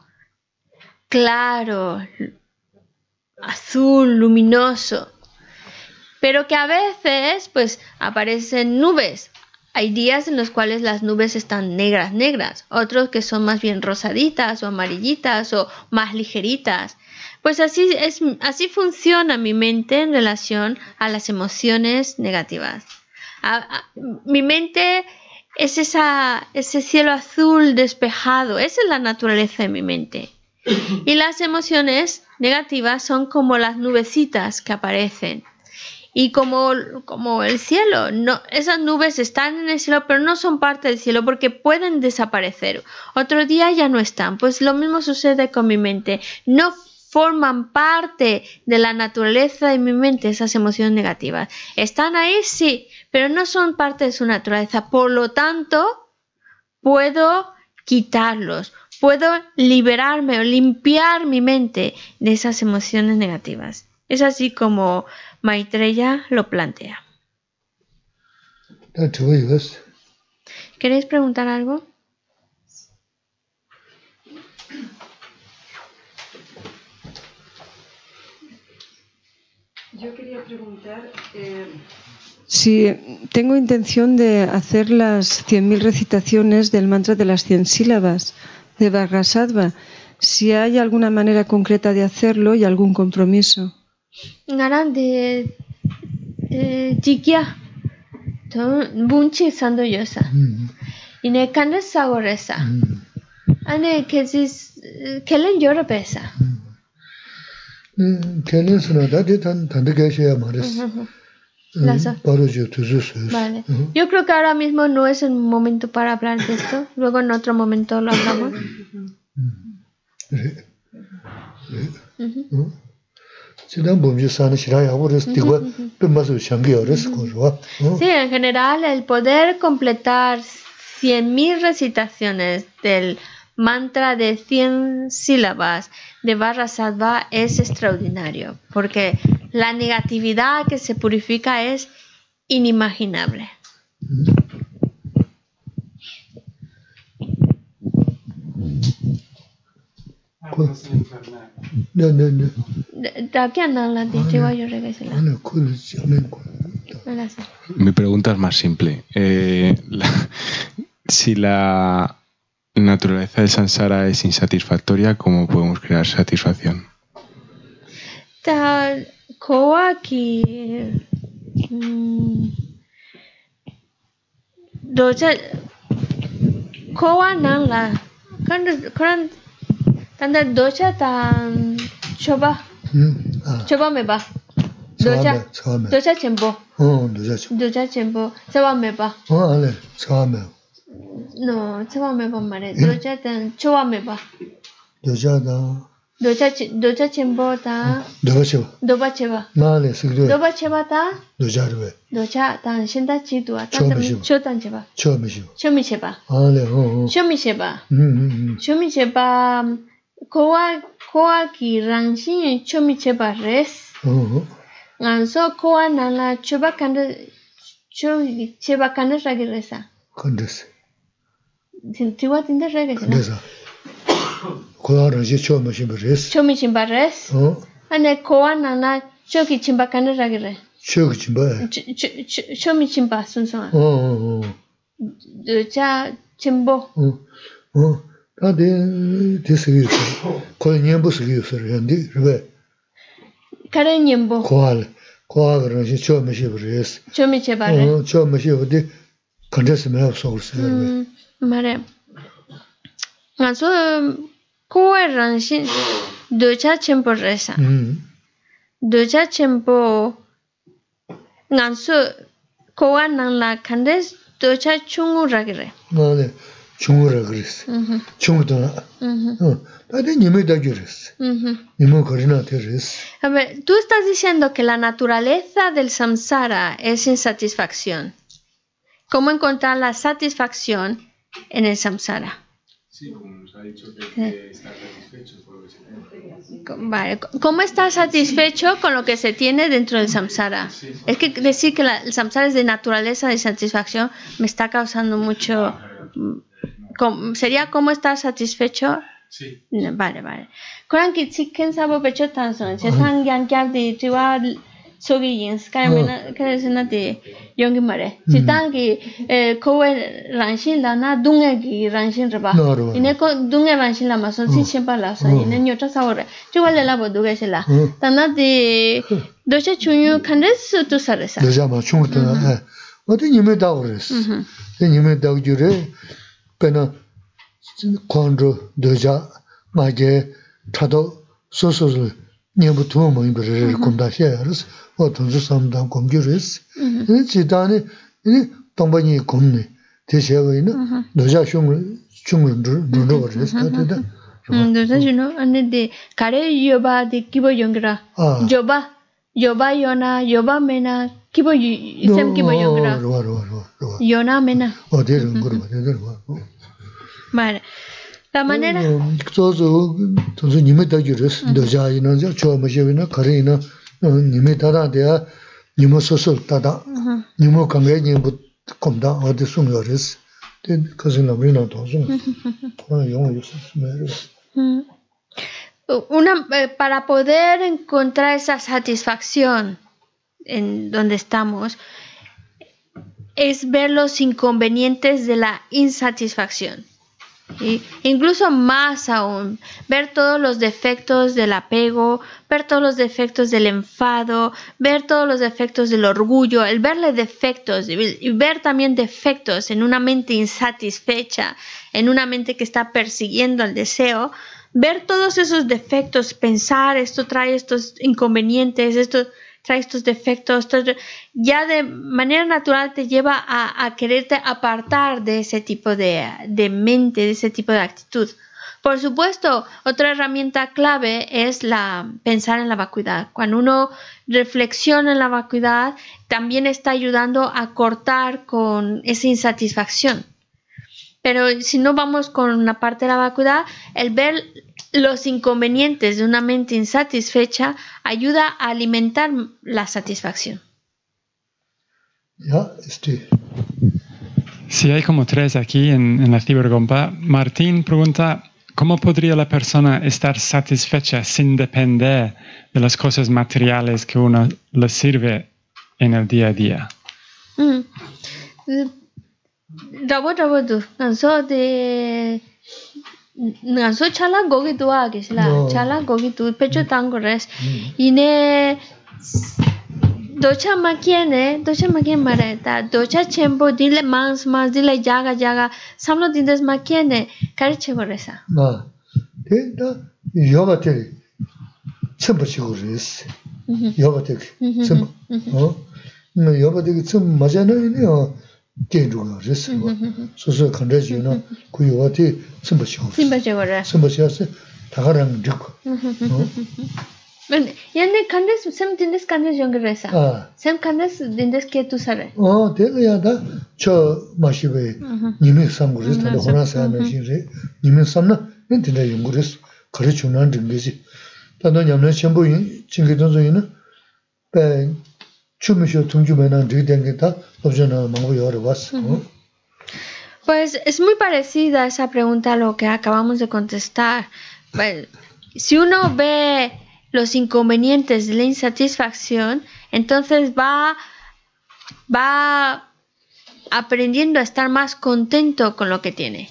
claro, azul, luminoso, pero que a veces pues aparecen nubes. Hay días en los cuales las nubes están negras, negras, otros que son más bien rosaditas o amarillitas o más ligeritas. Pues así es, así funciona mi mente en relación a las emociones negativas. Mi mente es ese cielo azul despejado, esa es la naturaleza de mi mente. Y las emociones negativas son como las nubecitas que aparecen. Y como, como el cielo, no, esas nubes están en el cielo, pero no son parte del cielo porque pueden desaparecer. Otro día ya no están. Pues lo mismo sucede con mi mente. No forman parte de la naturaleza de mi mente esas emociones negativas. Están ahí, sí, pero no son parte de su naturaleza. Por lo tanto, puedo quitarlos, puedo liberarme o limpiar mi mente de esas emociones negativas. Es así como Maitreya lo plantea. ¿Queréis preguntar algo? Yo quería preguntar eh, si tengo intención de hacer las 100.000 recitaciones del mantra de las 100 sílabas de Vajrasattva, si hay alguna manera concreta de hacerlo y algún compromiso. De eh, bunchi sando yosa. 음, Ine kanda sagoresa. 음, Ane kezis kelen yora pesa. Vale. Yo creo que ahora mismo no es el momento para hablar de esto. Luego en otro momento lo hablamos. Sí, en general el poder completar 100.000 recitaciones del mantra de 100 sílabas de Barra Salva es extraordinario, porque la negatividad que se purifica es inimaginable. No, no, no. Mi pregunta es más simple. Eh, si la la naturaleza del samsara es insatisfactoria, ¿cómo podemos crear satisfacción? Tal que doce kowa nan docha tan choba hmm, ah. choba me ba. Docha docha chembo oh, docha chembo choba me ba. Oh ale choba me no chewa meba mare. Hmm? Doja dan chewa meba doja da doja doja chembo da doba chewa doba chewa na le sigre doba chewa da doja rwe doja dan shinda chi du ta cho dan chewa cho mi chewa cho mi chewa a le ho cho mi chewa 음 cho mi chewa kowa kowa ki rangshin cho mi chewa res oh, oh. nganso kowa nana choba kanda cho cheba kanda ragiresa kandesa ragi resa 건데스. Tin- tiwa tinda ragi sina 건데서. kowa rangshi cho ma shimba res. Cho mi chimba res? Oh, Ane kowa nana cho ki chimba kanda ragi re? cho ki chimba. eh. Ch- ch- ch- Cho mi chimba sun sunga? Oh, oh, oh. Docha chimbo? 어, 어, 다들 됐어요. 거의 년부 쓰기요, 그런데 그래. Kare nyembo? 고알, 고알은 이제 처음 시버렸어 Cho mi cheba re? 어, 처음 시버데 컨텐츠 매우 소울스. Mm, مره alltså coherrenchin duchachen por reza duchachen po ngansu kowa nangla kandes ducha chungu ragire vale chungu ragiris chungu dona ade nime da giris nime corina teris a ver tú estás diciendo que la naturaleza del samsara es insatisfacción. Cómo encontrar la satisfacción en el samsara? Sí, como nos ha dicho que Sí. hay que estar satisfechos por lo que se tiene. Vale, ¿cómo estar satisfecho con lo que se tiene dentro del samsara? Es que decir que la- el samsara es de naturaleza de insatisfacción me está causando mucho... mm, ¿Sería cómo estar satisfecho? Sí. 네, vale, vale. 그런 게 치킨 사보 배쳐 탄선 세상 양양디 지와 속이 인스카이면 그래서 나디 용기 말해. 지단기 에 코에 란신라나 둥에기 란신르바. 나로. 이네 코 둥에 란신라 마선 신신발라서 이네 녀타 사오래. 지와래라 보두게실라. 응. 단나디 도체 중요 칸데스 투사레사. 여자마 중국도 예. 어디 님에다 그랬어. 음. 그 님에다 그래. 배나 콘로 여자 마게 차도 소소를 nyambu tuwa mo yinpa riri kumda xia ya risi, o tunzu samdaan kumgi risi. Ini mm-hmm. chidani, ini tangpa nyi kumni, te xia wa ina, mm-hmm. doja shungu, shungu dhrundo wa risi, ta tida. Doja shungu, ane de, kare yoba de kibo yongira, ah. yoba, yoba yona, yoba mena, kibo, sem kibo yongira. Yona mena. O, de rungu La manera. Para poder encontrar esa satisfacción en donde estamos es ver los inconvenientes de la insatisfacción. Incluso más aún, ver todos los defectos del apego, ver todos los defectos del enfado, ver todos los defectos del orgullo, el verle defectos y ver también defectos en una mente insatisfecha, en una mente que está persiguiendo el deseo, ver todos esos defectos, pensar esto trae estos inconvenientes, esto trae estos defectos, ya de manera natural te lleva a, a quererte apartar de ese tipo de, de mente, de ese tipo de actitud. Por supuesto, otra herramienta clave es la pensar en la vacuidad. Cuando uno reflexiona en la vacuidad, también está ayudando a cortar con esa insatisfacción. Pero si no vamos con la parte de la vacuidad, el ver los inconvenientes de una mente insatisfecha ayuda a alimentar la satisfacción. 야 este Si hay como tres aquí en, en la cibergompa, Martín pregunta, ¿cómo podría la persona estar satisfecha sin depender de las cosas materiales que uno le sirve en el día a día? Mm. Rabo rabo du. Nanso de nanso chala gogi tu age sila. No. Chala gogi tu pecho tango res. Ine docha makiene, docha makien mareta, docha chempo dile mans mans dile jaga jaga, samlo dindes makiene, kari chego resa. 나 대다 여가 되 첨부 치고 그랬어. 여가 되 첨부 어? 나 여가 되게 첨 맞아나요. 개주가 그랬어. 소소 컨트롤이나 그 여가 되 첨부 치고. Simba chego re. 첨부 치었어. 다가랑 듣고. 어? Yane kandes sem dindes kandes yong resa. 아. Sem kandes dindes ke tu sare. 어, 대가야다 저 마시베 님이 삼고를 다 호나사 하는 신세 님이 삼나 엔트나 연구를 가르쳐 준 거지. 다들 냠나 전부 진게 동서이는 배 Pues es muy parecida esa pregunta a lo que acabamos de contestar. Pues, si uno ve los inconvenientes de la insatisfacción, entonces va, va aprendiendo a estar más contento con lo que tiene.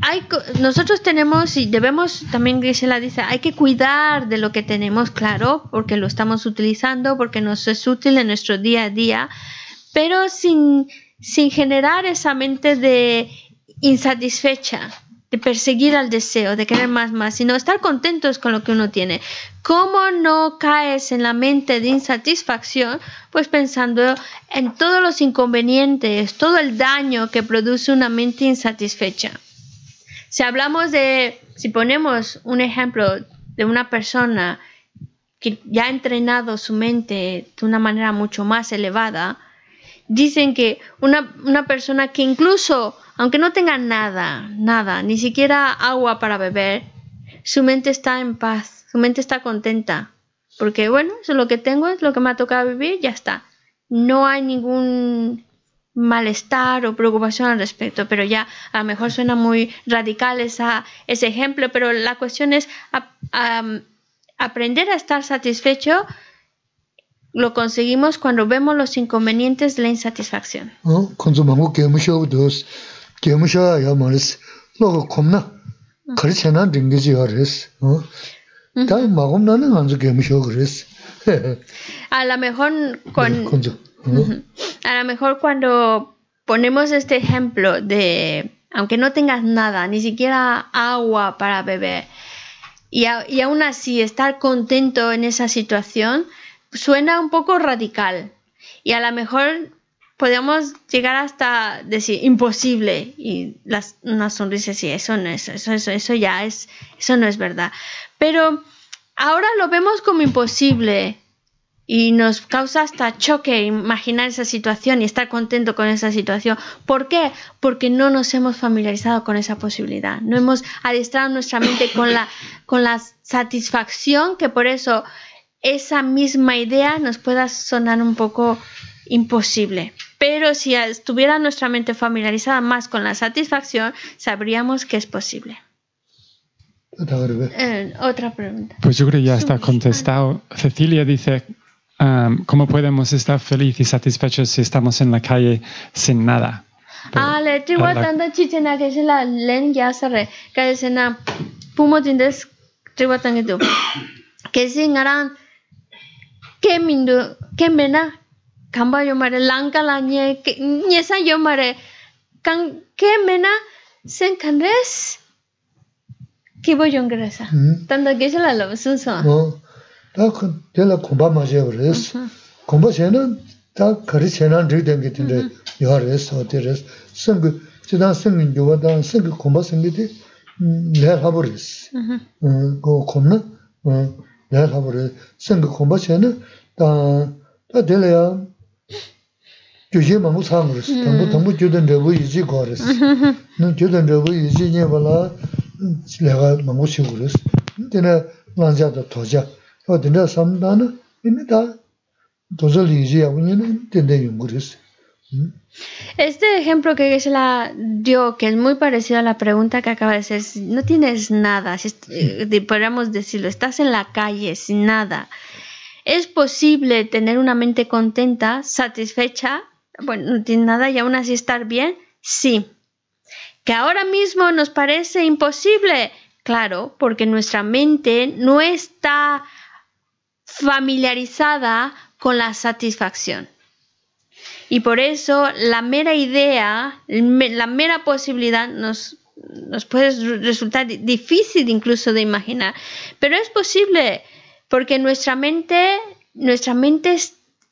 Hay, nosotros tenemos y debemos, también Grisela dice, hay que cuidar de lo que tenemos, claro, porque lo estamos utilizando, porque nos es útil en nuestro día a día, pero sin, sin generar esa mente de insatisfecha, de perseguir al deseo, de querer más, más, sino estar contentos con lo que uno tiene. ¿Cómo no caes en la mente de insatisfacción? Pues pensando en todos los inconvenientes, todo el daño que produce una mente insatisfecha. Si hablamos de, si ponemos un ejemplo de una persona que ya ha entrenado su mente de una manera mucho más elevada, dicen que una, una persona que incluso aunque no tenga nada, nada, ni siquiera agua para beber, su mente está en paz, su mente está contenta. Porque bueno, eso es lo que tengo, es lo que me ha tocado vivir, ya está. No hay ningún malestar o preocupación al respecto, pero ya a lo mejor suena muy radical esa, ese ejemplo, pero la cuestión es aprender a estar satisfecho lo conseguimos cuando vemos los inconvenientes de la insatisfacción. Gemusha ya maris logo komna kari chena dingi ya res ta magomna na nganzu gemusha res a lo mejor con a lo mejor cuando ponemos este ejemplo de aunque no tengas nada ni siquiera agua para beber y, y aún así estar contento en esa situación suena un poco radical. Y a lo mejor podemos llegar hasta decir imposible y las, una sonrisa sí eso no es eso, eso eso ya es eso no es verdad pero ahora lo vemos como imposible y nos causa hasta choque imaginar esa situación y estar contento con esa situación. ¿Por qué? Porque no nos hemos familiarizado con esa posibilidad. No hemos adiestrado nuestra mente con la, con la satisfacción que por eso esa misma idea nos pueda sonar un poco imposible. Pero si estuviera nuestra mente familiarizada más con la satisfacción, sabríamos que es posible. Eh, otra pregunta. Pues yo creo que ya está contestado. Cecilia dice, um, ¿cómo podemos estar felices y satisfechos si estamos en la calle sin nada? Ah, le digo tanta chichena que se la len ya se que se na pumo tindes digo tan que que sin harán que mindu que mena kamba yomare langka la nye nyesa yomare. Kan ke mena sen kanres kibo yongresa hmm. tanda gesela la sunsa o ta dela kumba ma je res mhm. kumba chena ta kari chena ri den ge tinde mhm. yo res o de res. Sen ge chida sen ge yo da sen ge kumba sen ge de mm, ne ha bo res. Mhm. Mm, go kumna ne mm, ha bo res. Sen ge kumba chena ta ta dela ya gyöje mangu tsangu res, tambu tambu gyöden rebu iji kwa res. Nung gyöden rebu iji nye wala lega mangu shingu res. Dina lanja da toja. O dina samda na, ina da toza li iji yagu nye na dina yungu res. Este ejemplo que la dio, que es muy parecido a la pregunta que acaba de hacer, si no tienes nada, si eh, podríamos decirlo, estás en la calle sin nada, ¿es posible tener una mente contenta, satisfecha bueno, no tiene nada y aún así estar bien, sí. Que ahora mismo nos parece imposible, claro, porque nuestra mente no está familiarizada con la satisfacción. Y por eso la mera idea, la mera posibilidad nos, nos puede resultar difícil incluso de imaginar. Pero es posible porque nuestra mente, nuestra mente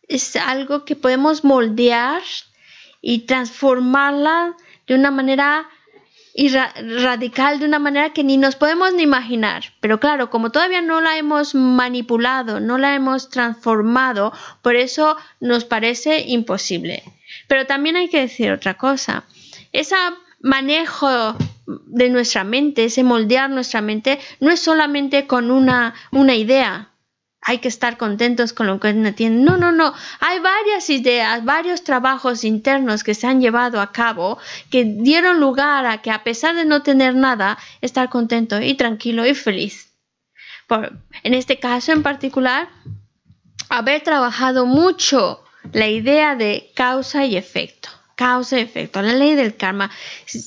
es algo que podemos moldear y transformarla de una manera radical, de una manera que ni nos podemos ni imaginar. Pero claro, como todavía no la hemos manipulado, no la hemos transformado, por eso nos parece imposible. Pero también hay que decir otra cosa. Ese manejo de nuestra mente, ese moldear nuestra mente, no es solamente con una, una idea, hay que estar contentos con lo que uno tiene. No, no, no. Hay varias ideas, varios trabajos internos que se han llevado a cabo que dieron lugar a que a pesar de no tener nada, estar contento y tranquilo y feliz. Por, en este caso en particular, haber trabajado mucho la idea de causa y efecto. Causa y efecto, la ley del karma.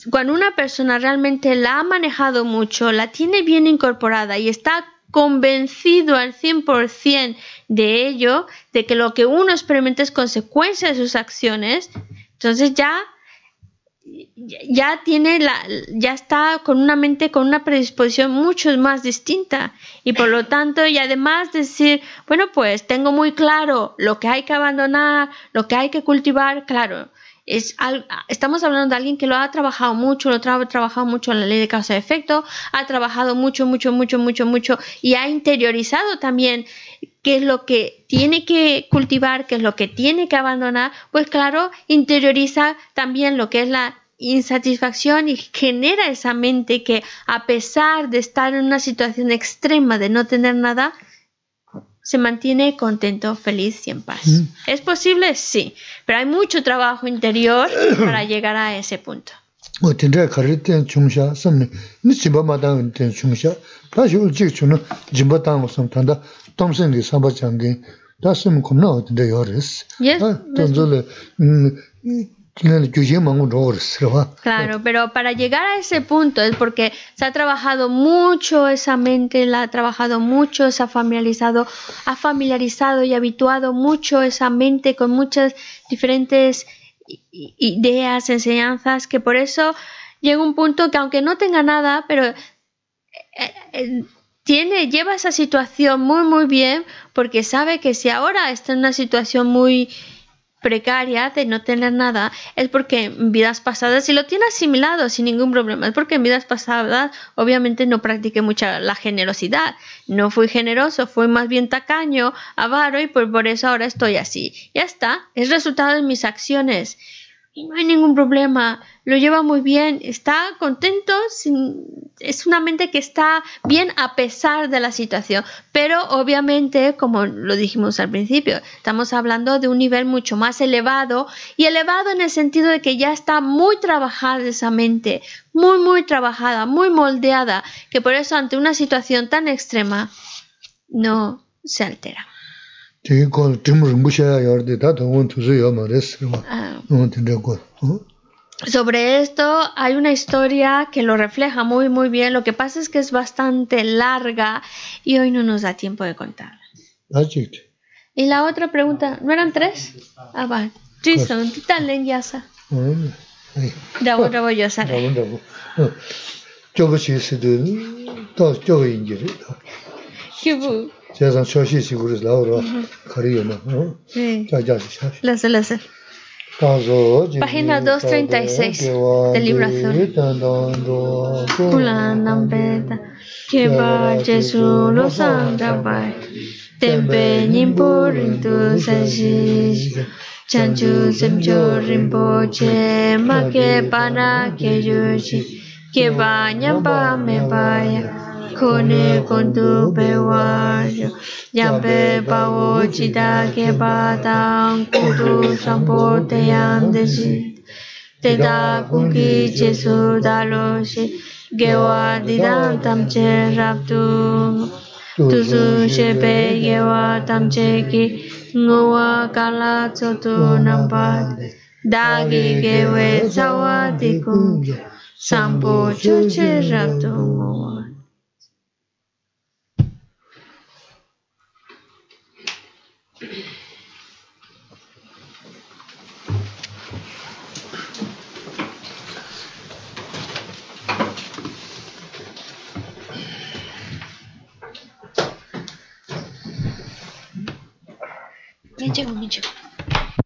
Cuando una persona realmente la ha manejado mucho, la tiene bien incorporada y está convencido al 100% de ello, de que lo que uno experimenta es consecuencia de sus acciones, entonces ya ya tiene la ya está con una mente con una predisposición mucho más distinta. Y por lo tanto y además decir bueno pues tengo muy claro lo que hay que abandonar lo que hay que cultivar claro es, estamos hablando de alguien que lo ha trabajado mucho, lo ha trabajado mucho en la ley de causa-efecto, ha trabajado mucho, mucho, mucho, mucho, mucho y ha interiorizado también qué es lo que tiene que cultivar, qué es lo que tiene que abandonar, pues claro, interioriza también lo que es la insatisfacción y genera esa mente que a pesar de estar en una situación extrema de no tener nada, se mantiene contento, feliz y en paz. Mm. ¿Es posible? Sí, pero hay mucho trabajo interior para llegar a ese punto. Claro, pero para llegar a ese punto es porque se ha trabajado mucho esa mente, la ha trabajado mucho, se ha familiarizado, ha familiarizado y habituado mucho esa mente con muchas diferentes ideas, enseñanzas, que por eso llega un punto que aunque no tenga nada, pero eh, eh, tiene, lleva esa situación muy muy bien porque sabe que si ahora está en una situación muy precaria de no tener nada es porque en vidas pasadas, si lo tiene asimilado sin ningún problema, es porque en vidas pasadas obviamente no practiqué mucha la generosidad, no fui generoso, fui más bien tacaño, avaro y por, por eso ahora estoy así. Ya está, es resultado de mis acciones y no hay ningún problema, lo lleva muy bien, está contento, es una mente que está bien a pesar de la situación, pero obviamente, como lo dijimos al principio, estamos hablando de un nivel mucho más elevado y elevado en el sentido de que ya está muy trabajada esa mente, muy, muy trabajada, muy moldeada, que por eso ante una situación tan extrema no se altera. Sobre esto hay una historia que lo refleja muy muy bien. Lo que pasa es que es bastante larga y hoy no nos da tiempo de contarla. Y la otra pregunta, ¿no eran tres? Ah, va. Jason, ¿qué tal en Yasa? Da otra voy a hacer. ¿Qué 세상 쇼시시 그래서 나오러 가리요나 어? 네. 자자시 Láse, láse. Página 236 del libro azul. Pulanampeta, que va Jesús los sangrabai. Tempe nimpo rintu sashi. Chanchu semcho rinpoche, ma que para que yushi. Que vaya pa me vaya. kone kondu pewajo yampe pawo chita ke patang kudu sampo te teyan desi teta kunki jesu dalo shi gewa didam tamche raptu tusu shepe gewa tamche ki ngowa kala tsotu nampat dagi gewe sawa dikum sampo chuche raptu ngowa